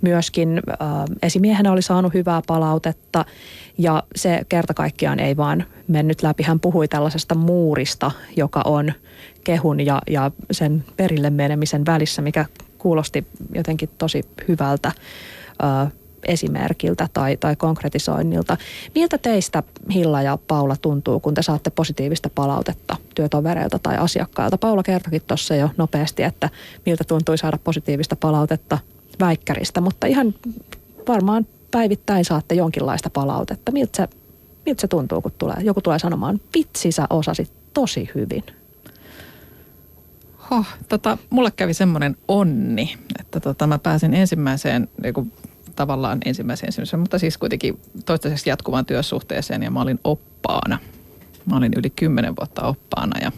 myöskin äh, esimiehenä oli saanut hyvää palautetta. Ja se kerta kaikkiaan ei vaan mennyt läpi. Hän puhui tällaisesta muurista, joka on kehun ja, ja sen perille menemisen välissä, mikä kuulosti jotenkin tosi hyvältä. Äh, esimerkiltä tai, tai konkretisoinnilta. Miltä teistä Hilla ja Paula tuntuu, kun te saatte positiivista palautetta työtovereilta tai asiakkailta? Paula kertokin tuossa jo nopeasti, että miltä tuntui saada positiivista palautetta väikkäristä, mutta ihan varmaan päivittäin saatte jonkinlaista palautetta. Miltä se, miltä se tuntuu, kun tulee, joku tulee sanomaan, vitsi sä osasit tosi hyvin? Hoh, tota, mulle kävi semmoinen onni, että tota, mä pääsin ensimmäiseen niin tavallaan ensimmäisen ensimmäisen, mutta siis kuitenkin toistaiseksi jatkuvaan työsuhteeseen ja mä olin oppaana. Mä olin yli kymmenen vuotta oppaana ja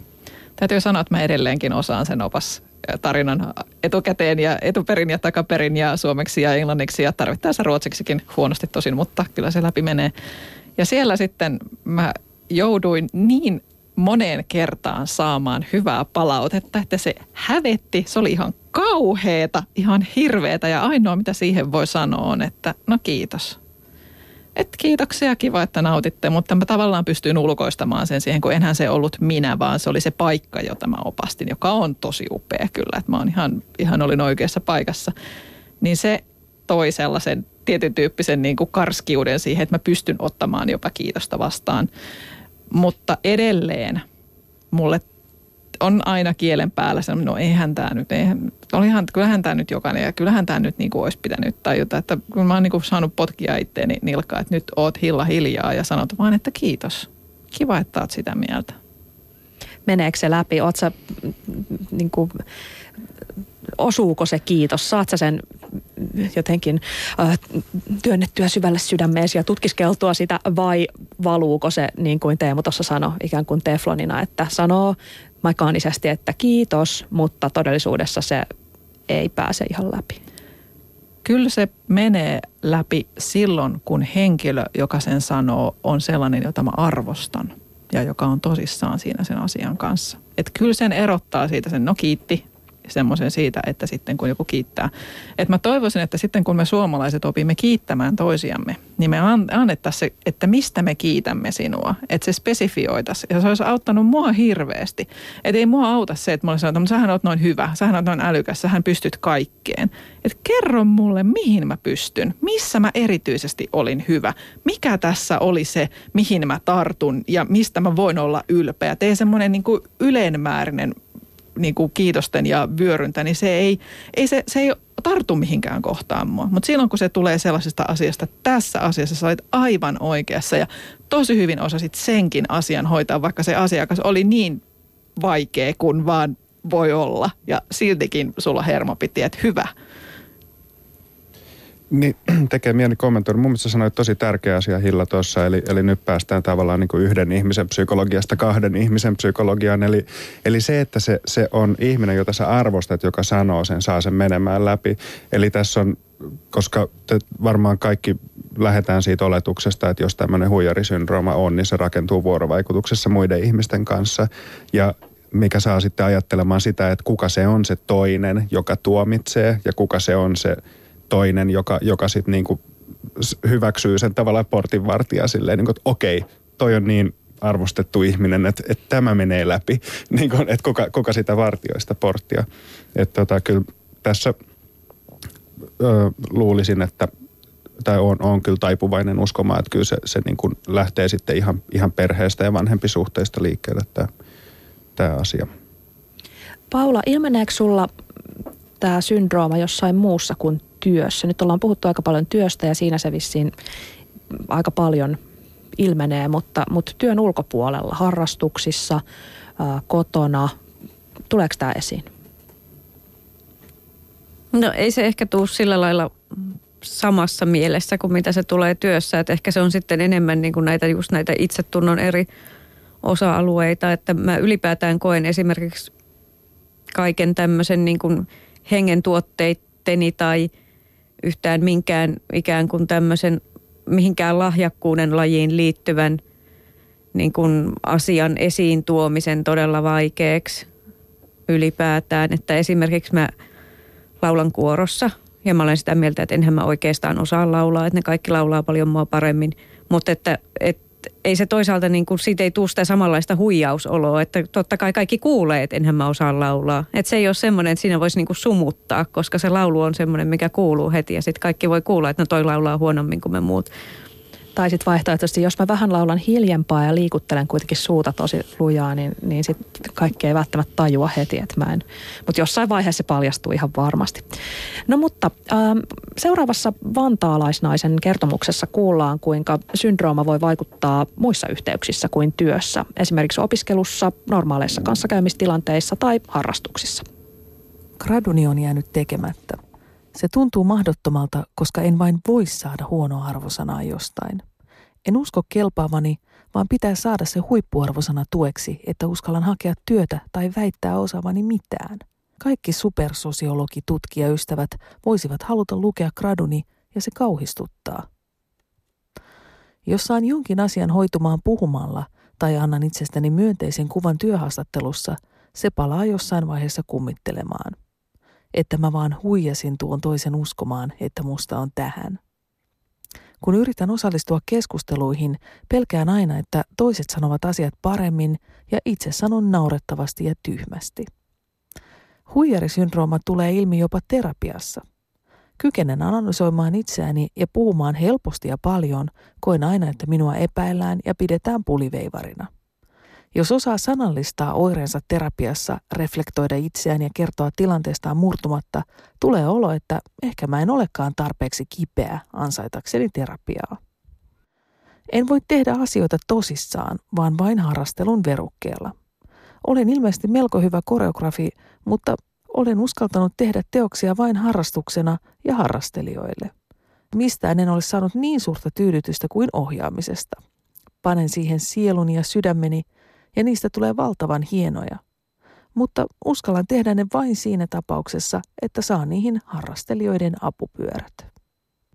täytyy sanoa, että mä edelleenkin osaan sen opas tarinan etukäteen ja etuperin ja takaperin ja suomeksi ja englanniksi ja tarvittaessa ruotsiksikin huonosti tosin, mutta kyllä se läpi menee. Ja siellä sitten mä jouduin niin moneen kertaan saamaan hyvää palautetta, että se hävetti. Se oli ihan kauheeta, ihan hirveetä ja ainoa mitä siihen voi sanoa on, että no kiitos. Et kiitoksia, kiva, että nautitte, mutta mä tavallaan pystyin ulkoistamaan sen siihen, kun enhän se ollut minä, vaan se oli se paikka, jota mä opastin, joka on tosi upea kyllä, että mä oon ihan, ihan olin oikeassa paikassa. Niin se toi sellaisen tietyn tyyppisen niin kuin karskiuden siihen, että mä pystyn ottamaan jopa kiitosta vastaan. Mutta edelleen mulle on aina kielen päällä se, no eihän tämä nyt, eihän, olihan, kyllähän tämä nyt jokainen ja kyllähän tämä nyt niin kuin olisi pitänyt tajuta, että kun mä oon niin kuin saanut potkia itteeni nilkaa, että nyt oot hilla hiljaa ja sanot vaan, että kiitos. Kiva, että oot sitä mieltä. Meneekö se läpi? Oot sä, niin kuin, osuuko se kiitos? Saat sä sen jotenkin äh, työnnettyä syvälle sydämeesi ja tutkiskeltua sitä vai valuuko se, niin kuin Teemu tuossa sanoi, ikään kuin teflonina, että sanoo mekaanisesti, että kiitos, mutta todellisuudessa se ei pääse ihan läpi. Kyllä se menee läpi silloin, kun henkilö, joka sen sanoo, on sellainen, jota mä arvostan ja joka on tosissaan siinä sen asian kanssa. Että kyllä sen erottaa siitä sen, no kiitti, semmoisen siitä, että sitten kun joku kiittää. Että mä toivoisin, että sitten kun me suomalaiset opimme kiittämään toisiamme, niin me annettaisiin se, että mistä me kiitämme sinua. Että se spesifioitaisiin. Ja se olisi auttanut mua hirveästi. Että ei mua auta se, että olisin sanonut, että sähän oot noin hyvä, sähän oot noin älykäs, sähän pystyt kaikkeen. Että kerro mulle, mihin mä pystyn, missä mä erityisesti olin hyvä, mikä tässä oli se, mihin mä tartun ja mistä mä voin olla ylpeä. Tee semmoinen niin kuin ylenmäärinen niin kuin kiitosten ja vyöryntä, niin se ei, ei, se, se ei tartu mihinkään kohtaan mua. Mutta silloin kun se tulee sellaisesta asiasta, tässä asiassa sä olit aivan oikeassa ja tosi hyvin osasit senkin asian hoitaa, vaikka se asiakas oli niin vaikea kuin vaan voi olla. Ja siltikin sulla hermo piti, että hyvä. Niin, tekee mieli kommentoida. Mun mielestä sanoit tosi tärkeä asia Hilla tuossa, eli, eli nyt päästään tavallaan niin kuin yhden ihmisen psykologiasta kahden ihmisen psykologiaan. Eli, eli se, että se, se on ihminen, jota sä arvostat, joka sanoo sen, saa sen menemään läpi. Eli tässä on, koska te varmaan kaikki lähdetään siitä oletuksesta, että jos tämmöinen huijarisyndrooma on, niin se rakentuu vuorovaikutuksessa muiden ihmisten kanssa. Ja mikä saa sitten ajattelemaan sitä, että kuka se on se toinen, joka tuomitsee ja kuka se on se toinen, joka, joka sitten niinku hyväksyy sen tavallaan portinvartija silleen, niin kuin, että okei, toi on niin arvostettu ihminen, että, että tämä menee läpi, niin kuin, että kuka, kuka sitä vartioista porttia. Että tota, kyllä tässä ö, luulisin, että tai on, on kyllä taipuvainen uskomaan, että kyllä se, se niin kuin lähtee sitten ihan, ihan perheestä ja vanhempisuhteista liikkeelle tämä, tämä asia. Paula, ilmeneekö sulla tämä syndrooma jossain muussa kuin työssä? Nyt ollaan puhuttu aika paljon työstä ja siinä se vissiin aika paljon ilmenee, mutta, mutta työn ulkopuolella, harrastuksissa, kotona, tuleeko tämä esiin? No ei se ehkä tule sillä lailla samassa mielessä kuin mitä se tulee työssä. Että ehkä se on sitten enemmän niin kuin näitä, just näitä itsetunnon eri osa-alueita. Että mä ylipäätään koen esimerkiksi kaiken tämmöisen niin kuin hengen tuotteitteni tai yhtään minkään ikään kuin tämmöisen mihinkään lahjakkuuden lajiin liittyvän niin kuin asian esiin tuomisen todella vaikeaksi ylipäätään. Että esimerkiksi mä laulan kuorossa ja mä olen sitä mieltä, että enhän mä oikeastaan osaa laulaa, että ne kaikki laulaa paljon mua paremmin. Mutta että, että ei se toisaalta, niin kuin, siitä ei tule sitä samanlaista huijausoloa, että totta kai kaikki kuulee, että enhän mä osaa laulaa. Että se ei ole semmoinen, että siinä voisi niin kuin sumuttaa, koska se laulu on semmoinen, mikä kuuluu heti ja sitten kaikki voi kuulla, että no toi laulaa huonommin kuin me muut. Tai sitten vaihtoehtoisesti, jos mä vähän laulan hiljempaa ja liikuttelen kuitenkin suuta tosi lujaa, niin, niin sitten kaikki ei välttämättä tajua heti, että mä en. Mutta jossain vaiheessa se paljastuu ihan varmasti. No mutta ähm, seuraavassa vantaalaisnaisen kertomuksessa kuullaan, kuinka syndrooma voi vaikuttaa muissa yhteyksissä kuin työssä. Esimerkiksi opiskelussa, normaaleissa kanssakäymistilanteissa tai harrastuksissa. Graduni on jäänyt tekemättä. Se tuntuu mahdottomalta, koska en vain voi saada huonoa arvosanaa jostain. En usko kelpaavani, vaan pitää saada se huippuarvosana tueksi, että uskallan hakea työtä tai väittää osaavani mitään. Kaikki supersosiologitutkijaystävät voisivat haluta lukea graduni ja se kauhistuttaa. Jos saan jonkin asian hoitumaan puhumalla tai annan itsestäni myönteisen kuvan työhaastattelussa, se palaa jossain vaiheessa kummittelemaan – että mä vaan huijasin tuon toisen uskomaan, että musta on tähän. Kun yritän osallistua keskusteluihin, pelkään aina, että toiset sanovat asiat paremmin ja itse sanon naurettavasti ja tyhmästi. Huijarisyndrooma tulee ilmi jopa terapiassa. Kykenen analysoimaan itseäni ja puhumaan helposti ja paljon, koen aina, että minua epäillään ja pidetään puliveivarina – jos osaa sanallistaa oireensa terapiassa, reflektoida itseään ja kertoa tilanteestaan murtumatta, tulee olo, että ehkä mä en olekaan tarpeeksi kipeä ansaitakseni terapiaa. En voi tehdä asioita tosissaan, vaan vain harrastelun verukkeella. Olen ilmeisesti melko hyvä koreografi, mutta olen uskaltanut tehdä teoksia vain harrastuksena ja harrastelijoille. Mistään en ole saanut niin suurta tyydytystä kuin ohjaamisesta. Panen siihen sieluni ja sydämeni – ja niistä tulee valtavan hienoja. Mutta uskallan tehdä ne vain siinä tapauksessa, että saa niihin harrastelijoiden apupyörät.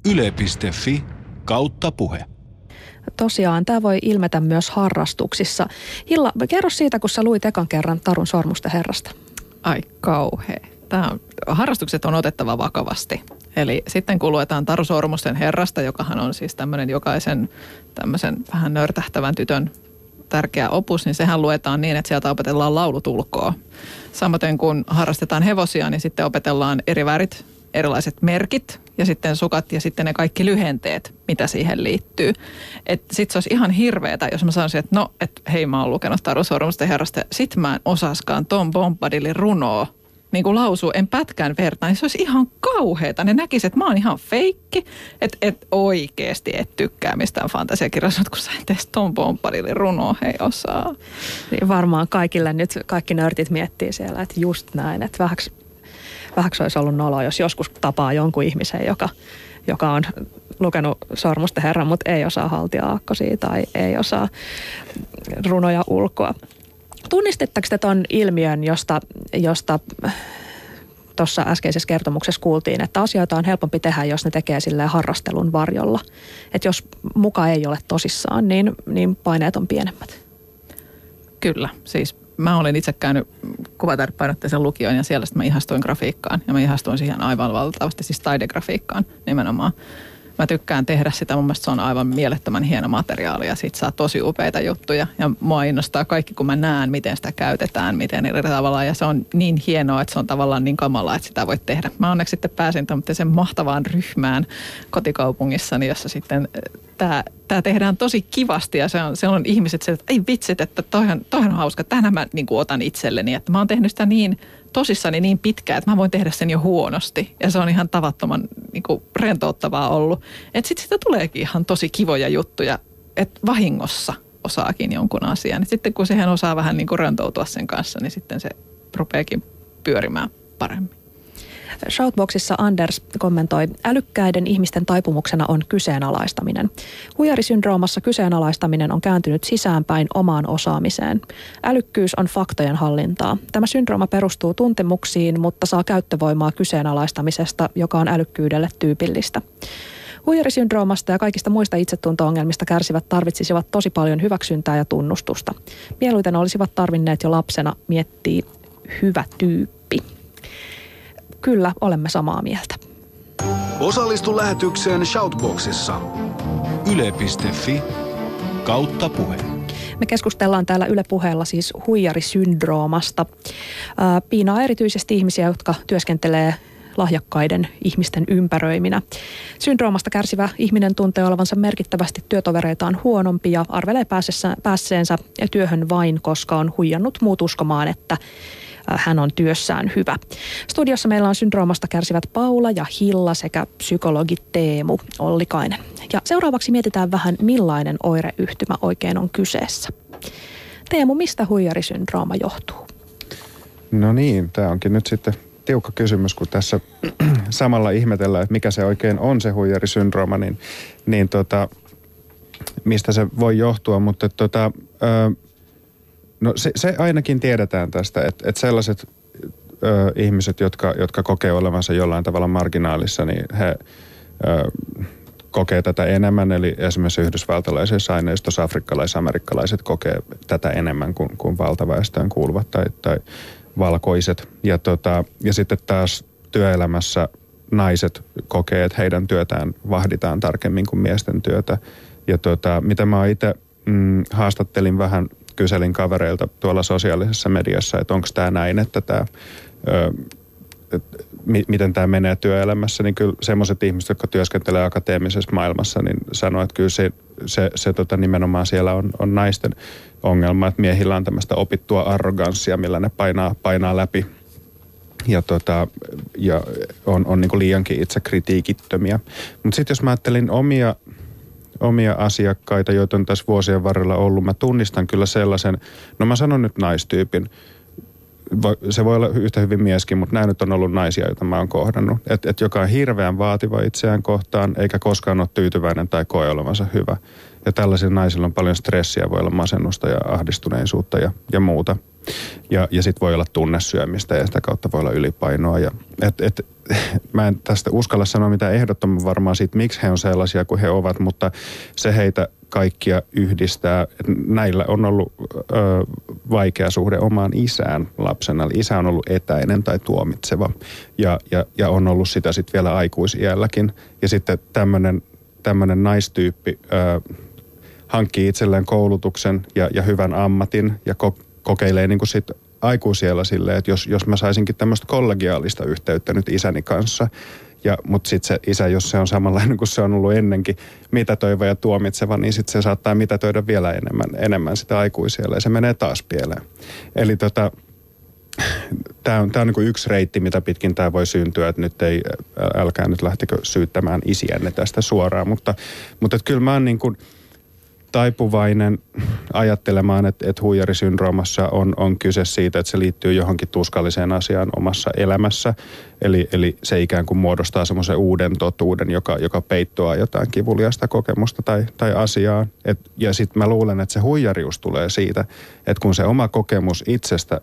Yle.fi kautta puhe. Tosiaan, tämä voi ilmetä myös harrastuksissa. Hilla, kerro siitä, kun sä luit ekan kerran Tarun sormusta herrasta. Ai kauhea. Tämä on, harrastukset on otettava vakavasti. Eli sitten kun luetaan Taru Sormusten herrasta, jokahan on siis tämmöinen jokaisen tämmöisen vähän nörtähtävän tytön tärkeä opus, niin sehän luetaan niin, että sieltä opetellaan laulutulkoa. Samoin kun harrastetaan hevosia, niin sitten opetellaan eri värit erilaiset merkit ja sitten sukat ja sitten ne kaikki lyhenteet, mitä siihen liittyy. Sitten se olisi ihan hirveetä, jos mä sanoisin, että no, että hei mä oon lukenut Taru Sormusten herrasta, sit mä en osaskaan Tom Bombadilin runoa niin kuin lausuu en pätkän verta, niin se olisi ihan kauheata. Ne näkisivät, että mä oon ihan feikki, että et oikeasti et tykkää mistään fantasiakirjasta, kun sä et edes Tom Bombadilin runoa hei osaa. Niin varmaan kaikille nyt kaikki nörtit miettii siellä, että just näin, että vähäksi, vähäksi olisi ollut nolo, jos joskus tapaa jonkun ihmisen, joka, joka on lukenut Sormusten herran, mutta ei osaa haltia aakkosia tai ei osaa runoja ulkoa. Tunnistetteko te tuon ilmiön, josta, josta tuossa äskeisessä kertomuksessa kuultiin, että asioita on helpompi tehdä, jos ne tekee sille harrastelun varjolla. Että jos muka ei ole tosissaan, niin, niin paineet on pienemmät. Kyllä, siis mä olen itse käynyt kuvataidepainotteisen lukion ja siellä mä ihastuin grafiikkaan. Ja mä ihastuin siihen aivan valtavasti, siis taidegrafiikkaan nimenomaan mä tykkään tehdä sitä. Mun mielestä se on aivan mielettömän hieno materiaali ja siitä saa tosi upeita juttuja. Ja mua innostaa kaikki, kun mä näen, miten sitä käytetään, miten eri tavalla. Ja se on niin hienoa, että se on tavallaan niin kamala, että sitä voi tehdä. Mä onneksi sitten pääsin sen mahtavaan ryhmään kotikaupungissani, jossa sitten tämä, tämä tehdään tosi kivasti ja se on, se on ihmiset, että ei vitsit, että toihan, toihan on hauska. Tänään mä niin kuin otan itselleni, että mä oon tehnyt sitä niin tosissani niin pitkään, että mä voin tehdä sen jo huonosti. Ja se on ihan tavattoman niin kuin rentouttavaa ollut. Että sitten sitä tuleekin ihan tosi kivoja juttuja, että vahingossa osaakin jonkun asian. Et sitten kun siihen osaa vähän niin kuin rentoutua sen kanssa, niin sitten se rupeakin pyörimään paremmin. Shoutboxissa Anders kommentoi, älykkäiden ihmisten taipumuksena on kyseenalaistaminen. Huijarisyndroomassa kyseenalaistaminen on kääntynyt sisäänpäin omaan osaamiseen. Älykkyys on faktojen hallintaa. Tämä syndrooma perustuu tuntemuksiin, mutta saa käyttövoimaa kyseenalaistamisesta, joka on älykkyydelle tyypillistä. Huijarisyndroomasta ja kaikista muista itsetunto-ongelmista kärsivät tarvitsisivat tosi paljon hyväksyntää ja tunnustusta. Mieluiten olisivat tarvinneet jo lapsena miettiä hyvä tyyppi. Kyllä, olemme samaa mieltä. Osallistu lähetykseen Shoutboxissa. Yle.fi kautta puhe. Me keskustellaan täällä Yle Puheella siis huijarisyndroomasta. Piinaa erityisesti ihmisiä, jotka työskentelee lahjakkaiden ihmisten ympäröiminä. Syndroomasta kärsivä ihminen tuntee olevansa merkittävästi työtovereitaan huonompi ja arvelee päässeensä työhön vain, koska on huijannut muut uskomaan, että hän on työssään hyvä. Studiossa meillä on syndroomasta kärsivät Paula ja Hilla sekä psykologi Teemu Ollikainen. Ja seuraavaksi mietitään vähän, millainen oireyhtymä oikein on kyseessä. Teemu, mistä huijarisyndrooma johtuu? No niin, tämä onkin nyt sitten tiukka kysymys, kun tässä samalla ihmetellään, että mikä se oikein on se huijarisyndrooma, niin, niin tota, mistä se voi johtua, mutta tota, No se, se ainakin tiedetään tästä, että, että sellaiset ö, ihmiset, jotka, jotka kokee olevansa jollain tavalla marginaalissa, niin he ö, kokee tätä enemmän. Eli esimerkiksi yhdysvaltalaisessa aineistossa afrikkalais-amerikkalaiset kokee tätä enemmän kuin, kuin valtaväestöön kuuluvat tai, tai valkoiset. Ja, tota, ja sitten taas työelämässä naiset kokee, että heidän työtään vahditaan tarkemmin kuin miesten työtä. Ja tota, mitä mä itse mm, haastattelin vähän kyselin kavereilta tuolla sosiaalisessa mediassa, että onko tämä näin, että tämä, miten tämä menee työelämässä, niin kyllä semmoiset ihmiset, jotka työskentelee akateemisessa maailmassa, niin sanoo, että kyllä se, se, se tota, nimenomaan siellä on, on naisten ongelma, että miehillä on tämmöistä opittua arroganssia, millä ne painaa, painaa läpi ja, tota, ja on, on niin liiankin itse kritiikittömiä. Mutta sitten jos mä ajattelin omia omia asiakkaita, joita on tässä vuosien varrella ollut. Mä tunnistan kyllä sellaisen, no mä sanon nyt naistyypin, se voi olla yhtä hyvin mieskin, mutta nämä nyt on ollut naisia, joita mä oon kohdannut. Että et joka on hirveän vaativa itseään kohtaan, eikä koskaan ole tyytyväinen tai koe olevansa hyvä. Ja tällaisilla naisilla on paljon stressiä, voi olla masennusta ja ahdistuneisuutta ja, ja muuta. Ja, ja sitten voi olla tunnesyömistä ja sitä kautta voi olla ylipainoa. Ja, et, et, mä en tästä uskalla sanoa mitään ehdottoman varmaa siitä, miksi he on sellaisia kuin he ovat, mutta se heitä kaikkia yhdistää. Näillä on ollut ö, vaikea suhde omaan isään lapsena. Isä on ollut etäinen tai tuomitseva ja, ja, ja on ollut sitä sitten vielä aikuisiälläkin. Ja sitten tämmöinen naistyyppi ö, hankkii itselleen koulutuksen ja, ja hyvän ammatin ja kokeilee niin kuin sit aikuisiellä silleen, että jos, jos mä saisinkin tämmöistä kollegiaalista yhteyttä nyt isäni kanssa, ja, mutta sitten se isä, jos se on samanlainen kuin se on ollut ennenkin, mitätöivä ja tuomitseva, niin sitten se saattaa mitätöidä vielä enemmän, enemmän sitä aikuisiellä ja se menee taas pieleen. Eli tota, tämä on, tää on niin yksi reitti, mitä pitkin tämä voi syntyä, että nyt ei, älkää nyt lähtikö syyttämään isiänne tästä suoraan, mutta, mutta kyllä mä oon niin kuin, taipuvainen ajattelemaan, että, että huijarisyndroomassa on, on kyse siitä, että se liittyy johonkin tuskalliseen asiaan omassa elämässä. Eli, eli se ikään kuin muodostaa semmoisen uuden totuuden, joka, joka peittoaa jotain kivuliasta kokemusta tai, tai asiaa. Et, ja sitten mä luulen, että se huijarius tulee siitä, että kun se oma kokemus itsestä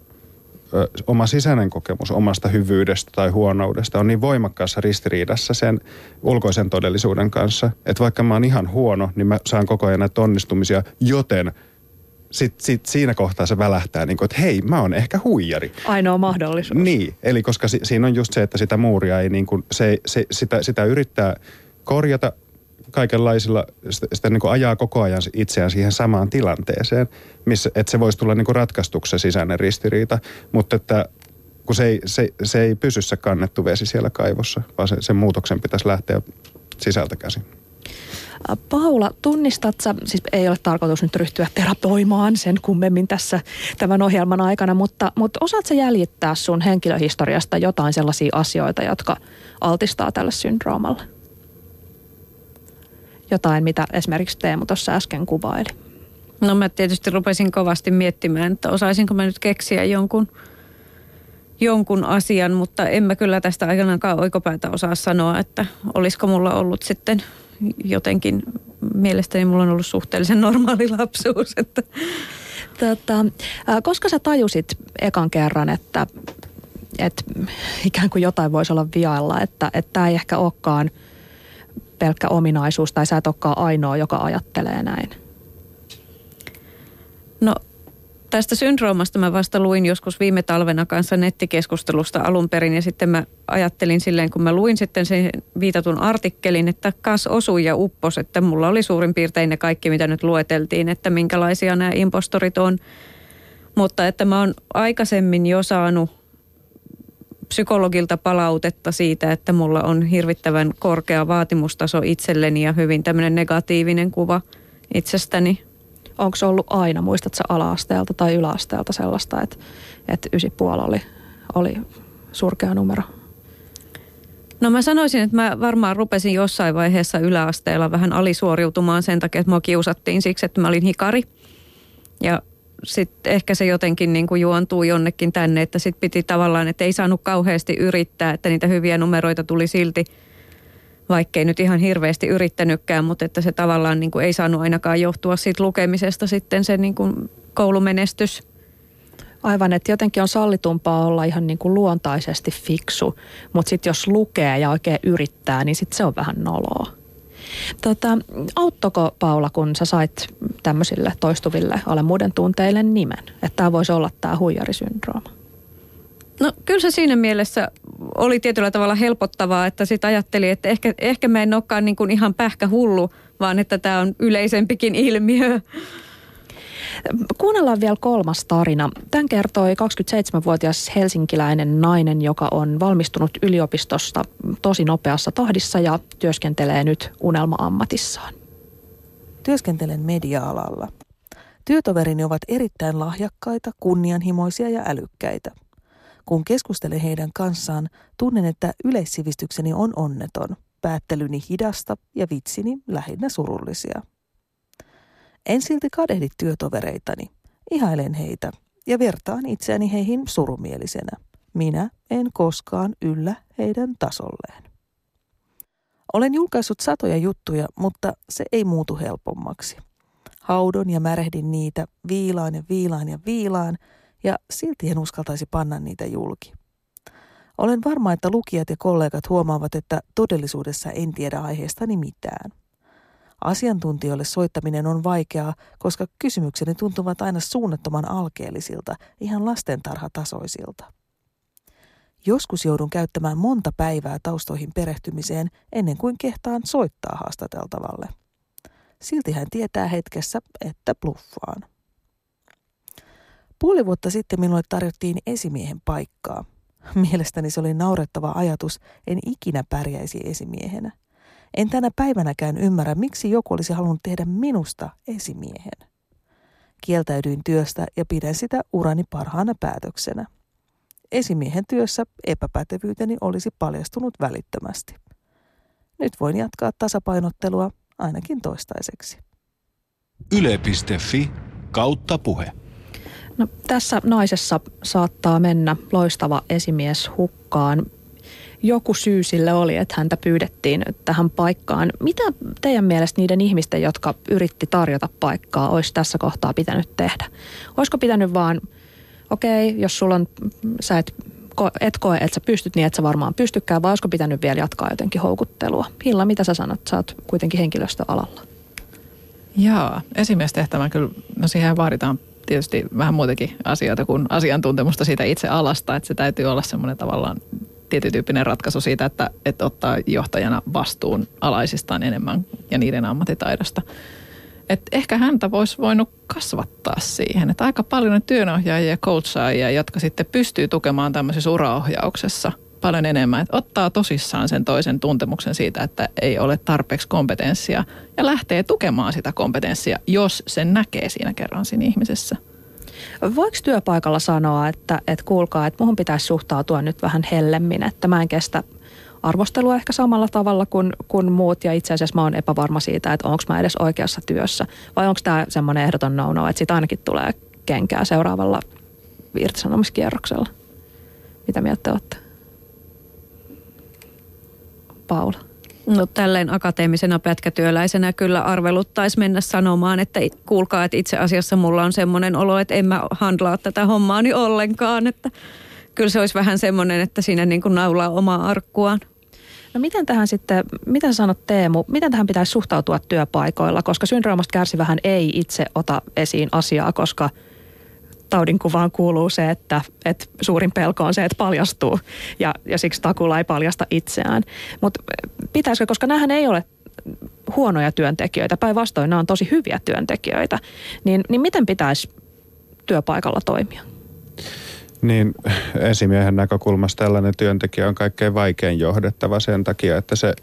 oma sisäinen kokemus omasta hyvyydestä tai huonoudesta on niin voimakkaassa ristiriidassa sen ulkoisen todellisuuden kanssa, että vaikka mä oon ihan huono, niin mä saan koko ajan näitä onnistumisia, joten sit, sit siinä kohtaa se välähtää, niin kuin, että hei, mä oon ehkä huijari. Ainoa mahdollisuus. Niin, eli koska si, siinä on just se, että sitä muuria ei niin kuin, se, se, sitä, sitä yrittää korjata kaikenlaisilla, sitä, sitä niin kuin ajaa koko ajan itseään siihen samaan tilanteeseen, missä, että se voisi tulla niin kuin ratkaistuksi sisäinen ristiriita, mutta että kun se ei, se, se ei pysy se kannettu vesi siellä kaivossa, vaan se, sen muutoksen pitäisi lähteä sisältä käsin. Paula, tunnistat sä, siis ei ole tarkoitus nyt ryhtyä terapoimaan sen kummemmin tässä tämän ohjelman aikana, mutta, mutta osaat sä jäljittää sun henkilöhistoriasta jotain sellaisia asioita, jotka altistaa tälle syndroomalle? Jotain, mitä esimerkiksi Teemu tuossa äsken kuvaili? No mä tietysti rupesin kovasti miettimään, että osaisinko mä nyt keksiä jonkun, jonkun asian, mutta en mä kyllä tästä aikanaankaan oikopäätä osaa sanoa, että olisiko mulla ollut sitten jotenkin, mielestäni mulla on ollut suhteellisen normaali lapsuus. Että. Tota, koska sä tajusit ekan kerran, että, että ikään kuin jotain voisi olla vialla, että tämä ei ehkä olekaan – pelkkä ominaisuus tai sä et olekaan ainoa, joka ajattelee näin? No tästä syndroomasta mä vasta luin joskus viime talvena kanssa nettikeskustelusta alun perin ja sitten mä ajattelin silleen, kun mä luin sitten sen viitatun artikkelin, että kas osui ja uppos, että mulla oli suurin piirtein ne kaikki, mitä nyt lueteltiin, että minkälaisia nämä impostorit on. Mutta että mä oon aikaisemmin jo saanut psykologilta palautetta siitä, että mulla on hirvittävän korkea vaatimustaso itselleni ja hyvin tämmöinen negatiivinen kuva itsestäni. Onko se ollut aina, muistatko ala-asteelta tai yläasteelta sellaista, että, että puoli oli, oli surkea numero? No mä sanoisin, että mä varmaan rupesin jossain vaiheessa yläasteella vähän alisuoriutumaan sen takia, että mua kiusattiin siksi, että mä olin hikari. Ja sitten ehkä se jotenkin niin kuin juontuu jonnekin tänne, että sitten piti tavallaan, että ei saanut kauheasti yrittää, että niitä hyviä numeroita tuli silti, vaikkei nyt ihan hirveästi yrittänytkään, mutta että se tavallaan niin kuin ei saanut ainakaan johtua siitä lukemisesta sitten se niin kuin koulumenestys. Aivan, että jotenkin on sallitumpaa olla ihan niin kuin luontaisesti fiksu, mutta sitten jos lukee ja oikein yrittää, niin sitten se on vähän noloa. Tota, auttoko Paula, kun sä sait tämmöisille toistuville alemmuuden tunteille nimen, että tämä voisi olla tämä huijarisyndrooma? No kyllä se siinä mielessä oli tietyllä tavalla helpottavaa, että sitten ajatteli, että ehkä, ehkä mä en olekaan niin kuin ihan pähkähullu, vaan että tämä on yleisempikin ilmiö. Kuunnellaan vielä kolmas tarina. Tämän kertoi 27-vuotias helsinkiläinen nainen, joka on valmistunut yliopistosta tosi nopeassa tahdissa ja työskentelee nyt unelma-ammatissaan. Työskentelen media-alalla. Työtoverini ovat erittäin lahjakkaita, kunnianhimoisia ja älykkäitä. Kun keskustelen heidän kanssaan, tunnen, että yleissivistykseni on onneton, päättelyni hidasta ja vitsini lähinnä surullisia. En silti kadehdi työtovereitani. Ihailen heitä ja vertaan itseäni heihin surumielisenä. Minä en koskaan yllä heidän tasolleen. Olen julkaissut satoja juttuja, mutta se ei muutu helpommaksi. Haudon ja märehdin niitä, viilaan ja viilaan ja viilaan, ja silti en uskaltaisi panna niitä julki. Olen varma, että lukijat ja kollegat huomaavat, että todellisuudessa en tiedä aiheestani mitään. Asiantuntijoille soittaminen on vaikeaa, koska kysymykseni tuntuvat aina suunnattoman alkeellisilta, ihan lastentarhatasoisilta. Joskus joudun käyttämään monta päivää taustoihin perehtymiseen ennen kuin kehtaan soittaa haastateltavalle. Silti hän tietää hetkessä, että bluffaan. Puoli vuotta sitten minulle tarjottiin esimiehen paikkaa. Mielestäni se oli naurettava ajatus, en ikinä pärjäisi esimiehenä. En tänä päivänäkään ymmärrä, miksi joku olisi halunnut tehdä minusta esimiehen. Kieltäydyin työstä ja pidän sitä urani parhaana päätöksenä. Esimiehen työssä epäpätevyyteni olisi paljastunut välittömästi. Nyt voin jatkaa tasapainottelua ainakin toistaiseksi. Yle.fi kautta puhe. No, tässä naisessa saattaa mennä loistava esimies hukkaan. Joku syy sille oli, että häntä pyydettiin tähän paikkaan. Mitä teidän mielestä niiden ihmisten, jotka yritti tarjota paikkaa, olisi tässä kohtaa pitänyt tehdä? Olisiko pitänyt vaan, okei, okay, jos sulla on, sä et, et koe, että sä pystyt, niin et sä varmaan pystykään, vai olisiko pitänyt vielä jatkaa jotenkin houkuttelua? Hilla, mitä sä sanot? Sä oot kuitenkin henkilöstöalalla. Jaa, esimiestehtävän kyllä, no siihen vaaditaan tietysti vähän muutakin asioita kuin asiantuntemusta siitä itse alasta, että se täytyy olla semmoinen tavallaan tietytyyppinen ratkaisu siitä, että, että ottaa johtajana vastuun alaisistaan enemmän ja niiden ammattitaidosta. Et ehkä häntä voisi voinut kasvattaa siihen, että aika paljon on työnohjaajia ja coachaajia, jotka sitten pystyy tukemaan tämmöisessä uraohjauksessa paljon enemmän. Että ottaa tosissaan sen toisen tuntemuksen siitä, että ei ole tarpeeksi kompetenssia ja lähtee tukemaan sitä kompetenssia, jos sen näkee siinä kerran siinä ihmisessä. Voiko työpaikalla sanoa, että, että kuulkaa, että muhun pitäisi suhtautua nyt vähän hellemmin, että mä en kestä arvostelua ehkä samalla tavalla kuin, kuin muut ja itse asiassa mä oon epävarma siitä, että onko mä edes oikeassa työssä vai onko tämä semmoinen ehdoton no-no, että siitä ainakin tulee kenkää seuraavalla irtisanomiskierroksella. Mitä mieltä te olette? Paula. No tälleen akateemisena pätkätyöläisenä kyllä arveluttaisi mennä sanomaan, että kuulkaa, että itse asiassa mulla on semmoinen olo, että en mä handlaa tätä hommaani ollenkaan. Että kyllä se olisi vähän semmoinen, että siinä niin kuin naulaa omaa arkkuaan. No miten tähän sitten, mitä sanot Teemu, miten tähän pitäisi suhtautua työpaikoilla, koska syndroomasta kärsivähän ei itse ota esiin asiaa, koska – taudinkuvaan kuuluu se, että, että suurin pelko on se, että paljastuu ja, ja siksi takula ei paljasta itseään. Mutta pitäisikö, koska nämähän ei ole huonoja työntekijöitä, päinvastoin nämä on tosi hyviä työntekijöitä, niin, niin miten pitäisi työpaikalla toimia? Niin esimiehen näkökulmasta tällainen työntekijä on kaikkein vaikein johdettava sen takia, että se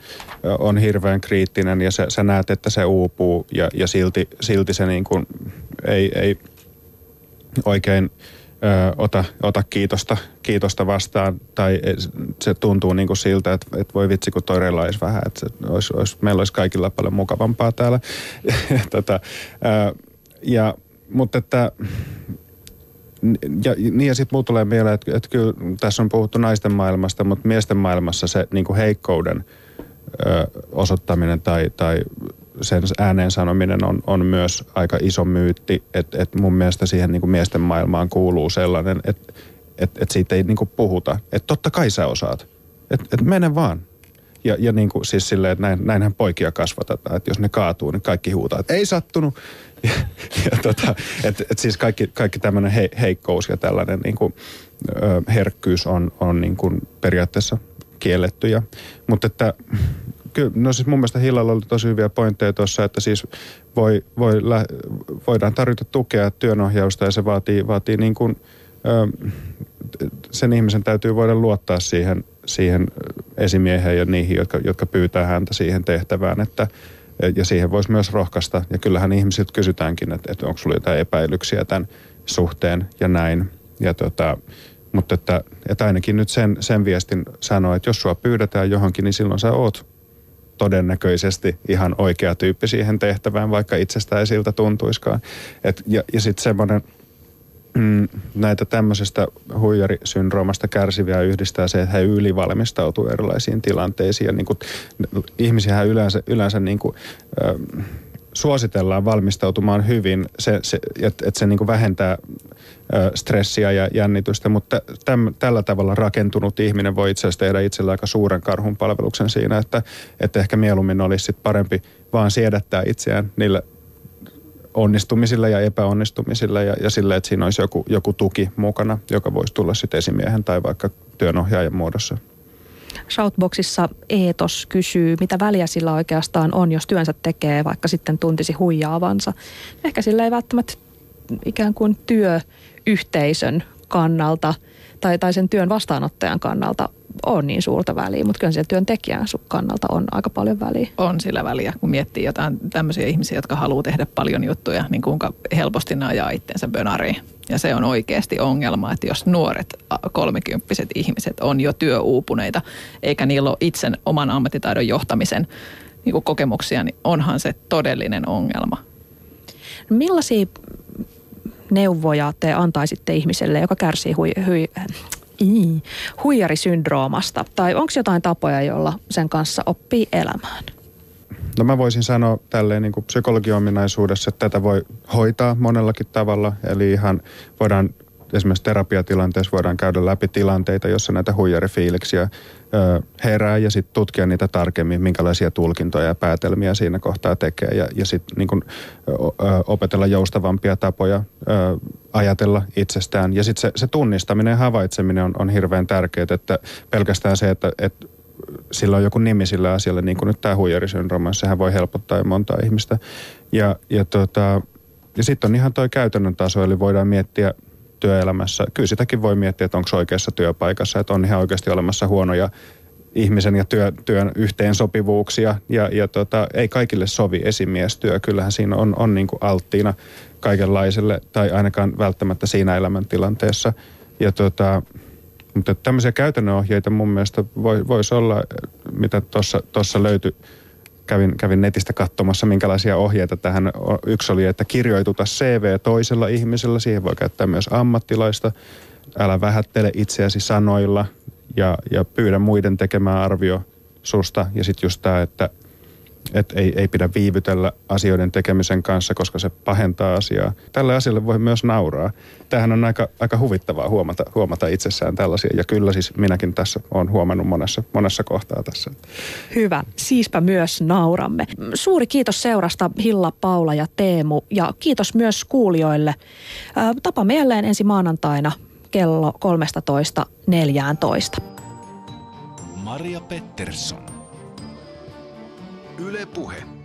on hirveän kriittinen ja se, sä näet, että se uupuu ja, ja silti, silti se niin kuin ei, ei oikein ö, ota, ota kiitosta, kiitosta vastaan, tai se tuntuu niin kuin siltä, että, että voi vitsi, kun toi olisi vähän, että se olisi, olisi, meillä olisi kaikilla paljon mukavampaa täällä. tota, ö, ja, mutta että ja, niin ja sitten muu tulee mieleen, että, että kyllä tässä on puhuttu naisten maailmasta, mutta miesten maailmassa se niin kuin heikkouden ö, osoittaminen tai, tai sen ääneen sanominen on, on myös aika iso myytti, että et mun mielestä siihen niin kuin miesten maailmaan kuuluu sellainen, että et, et siitä ei niin kuin puhuta. Että totta kai sä osaat. Että et mene vaan. Ja, ja niin kuin siis silleen, että näin, näinhän poikia kasvatetaan, että jos ne kaatuu, niin kaikki huutaa, että ei sattunut. Ja, ja tota, että et siis kaikki, kaikki tämmöinen he, heikkous ja tällainen niin kuin, ö, herkkyys on, on niin kuin periaatteessa kiellettyjä. Mutta että kyllä, no siis mun mielestä Hillalla oli tosi hyviä pointteja tuossa, että siis voi, voi, voidaan tarjota tukea työnohjausta ja se vaatii, vaatii niin kuin, ö, sen ihmisen täytyy voida luottaa siihen, siihen esimieheen ja niihin, jotka, jotka pyytää häntä siihen tehtävään, että ja siihen voisi myös rohkaista. Ja kyllähän ihmisiltä kysytäänkin, että, että onko sulla jotain epäilyksiä tämän suhteen ja näin. Ja tota, mutta että, että ainakin nyt sen, sen viestin sanoo, että jos sua pyydetään johonkin, niin silloin sä oot todennäköisesti ihan oikea tyyppi siihen tehtävään, vaikka itsestä ei siltä tuntuiskaan. Et, ja ja sitten semmoinen, mm, näitä tämmöisestä huijarisyndroomasta kärsiviä yhdistää se, että he ylivalmistautuu erilaisiin tilanteisiin. Ja niin kuin, ihmisiä yleensä, yleensä niin kuin, äh, suositellaan valmistautumaan hyvin, se, se, että et se niin vähentää stressiä ja jännitystä, mutta täm, tällä tavalla rakentunut ihminen voi itse asiassa tehdä itsellä aika suuren karhun palveluksen siinä, että, että ehkä mieluummin olisi sit parempi vaan siedättää itseään niillä onnistumisilla ja epäonnistumisilla ja, ja sillä, että siinä olisi joku, joku tuki mukana, joka voisi tulla sitten esimiehen tai vaikka työnohjaajan muodossa. Shoutboxissa Eetos kysyy, mitä väliä sillä oikeastaan on, jos työnsä tekee, vaikka sitten tuntisi huijaavansa. Ehkä sillä ei välttämättä ikään kuin työyhteisön kannalta tai, tai sen työn vastaanottajan kannalta on niin suurta väliä, mutta kyllä siellä työntekijän kannalta on aika paljon väliä. On sillä väliä, kun miettii jotain tämmöisiä ihmisiä, jotka haluaa tehdä paljon juttuja, niin kuinka helposti ne ajaa itsensä bönariin. Ja se on oikeasti ongelma, että jos nuoret kolmekymppiset ihmiset on jo työuupuneita, eikä niillä ole itsen oman ammattitaidon johtamisen niin kokemuksia, niin onhan se todellinen ongelma. Millaisia neuvoja te antaisitte ihmiselle, joka kärsii hui, hui, ii, huijarisyndroomasta? Tai onko jotain tapoja, joilla sen kanssa oppii elämään? No mä voisin sanoa tälleen niin psykologiominaisuudessa, että tätä voi hoitaa monellakin tavalla. Eli ihan voidaan esimerkiksi terapiatilanteessa voidaan käydä läpi tilanteita, jossa näitä huijarifiiliksiä ö, herää ja sitten tutkia niitä tarkemmin, minkälaisia tulkintoja ja päätelmiä siinä kohtaa tekee ja, ja sitten niin opetella joustavampia tapoja ö, ajatella itsestään. Ja sitten se, se tunnistaminen ja havaitseminen on, on hirveän tärkeää, että pelkästään se, että, että sillä on joku nimi sillä asialle, niin kuin nyt tämä huijarisyndrooma, sehän voi helpottaa jo montaa ihmistä. Ja, ja, tota, ja sitten on ihan toi käytännön taso, eli voidaan miettiä työelämässä. Kyllä sitäkin voi miettiä, että onko oikeassa työpaikassa, että on ihan oikeasti olemassa huonoja ihmisen ja työ, työn yhteensopivuuksia ja, ja tota, ei kaikille sovi esimiestyö. Kyllähän siinä on, on niin kuin alttiina kaikenlaiselle tai ainakaan välttämättä siinä elämäntilanteessa. Ja tota, mutta tämmöisiä käytännön ohjeita mun mielestä voi, voisi olla, mitä tuossa löytyi kävin, kävin netistä katsomassa, minkälaisia ohjeita tähän. Yksi oli, että kirjoituta CV toisella ihmisellä, siihen voi käyttää myös ammattilaista. Älä vähättele itseäsi sanoilla ja, ja pyydä muiden tekemään arvio susta. Ja sitten just tämä, että että ei, ei pidä viivytellä asioiden tekemisen kanssa, koska se pahentaa asiaa. Tälle asialle voi myös nauraa. Tämähän on aika, aika huvittavaa huomata, huomata itsessään tällaisia. Ja kyllä siis minäkin tässä olen huomannut monessa, monessa kohtaa tässä. Hyvä. Siispä myös nauramme. Suuri kiitos seurasta Hilla, Paula ja Teemu. Ja kiitos myös kuulijoille. Tapaamme jälleen ensi maanantaina kello 13.14. Maria Pettersson. Yle Puhe.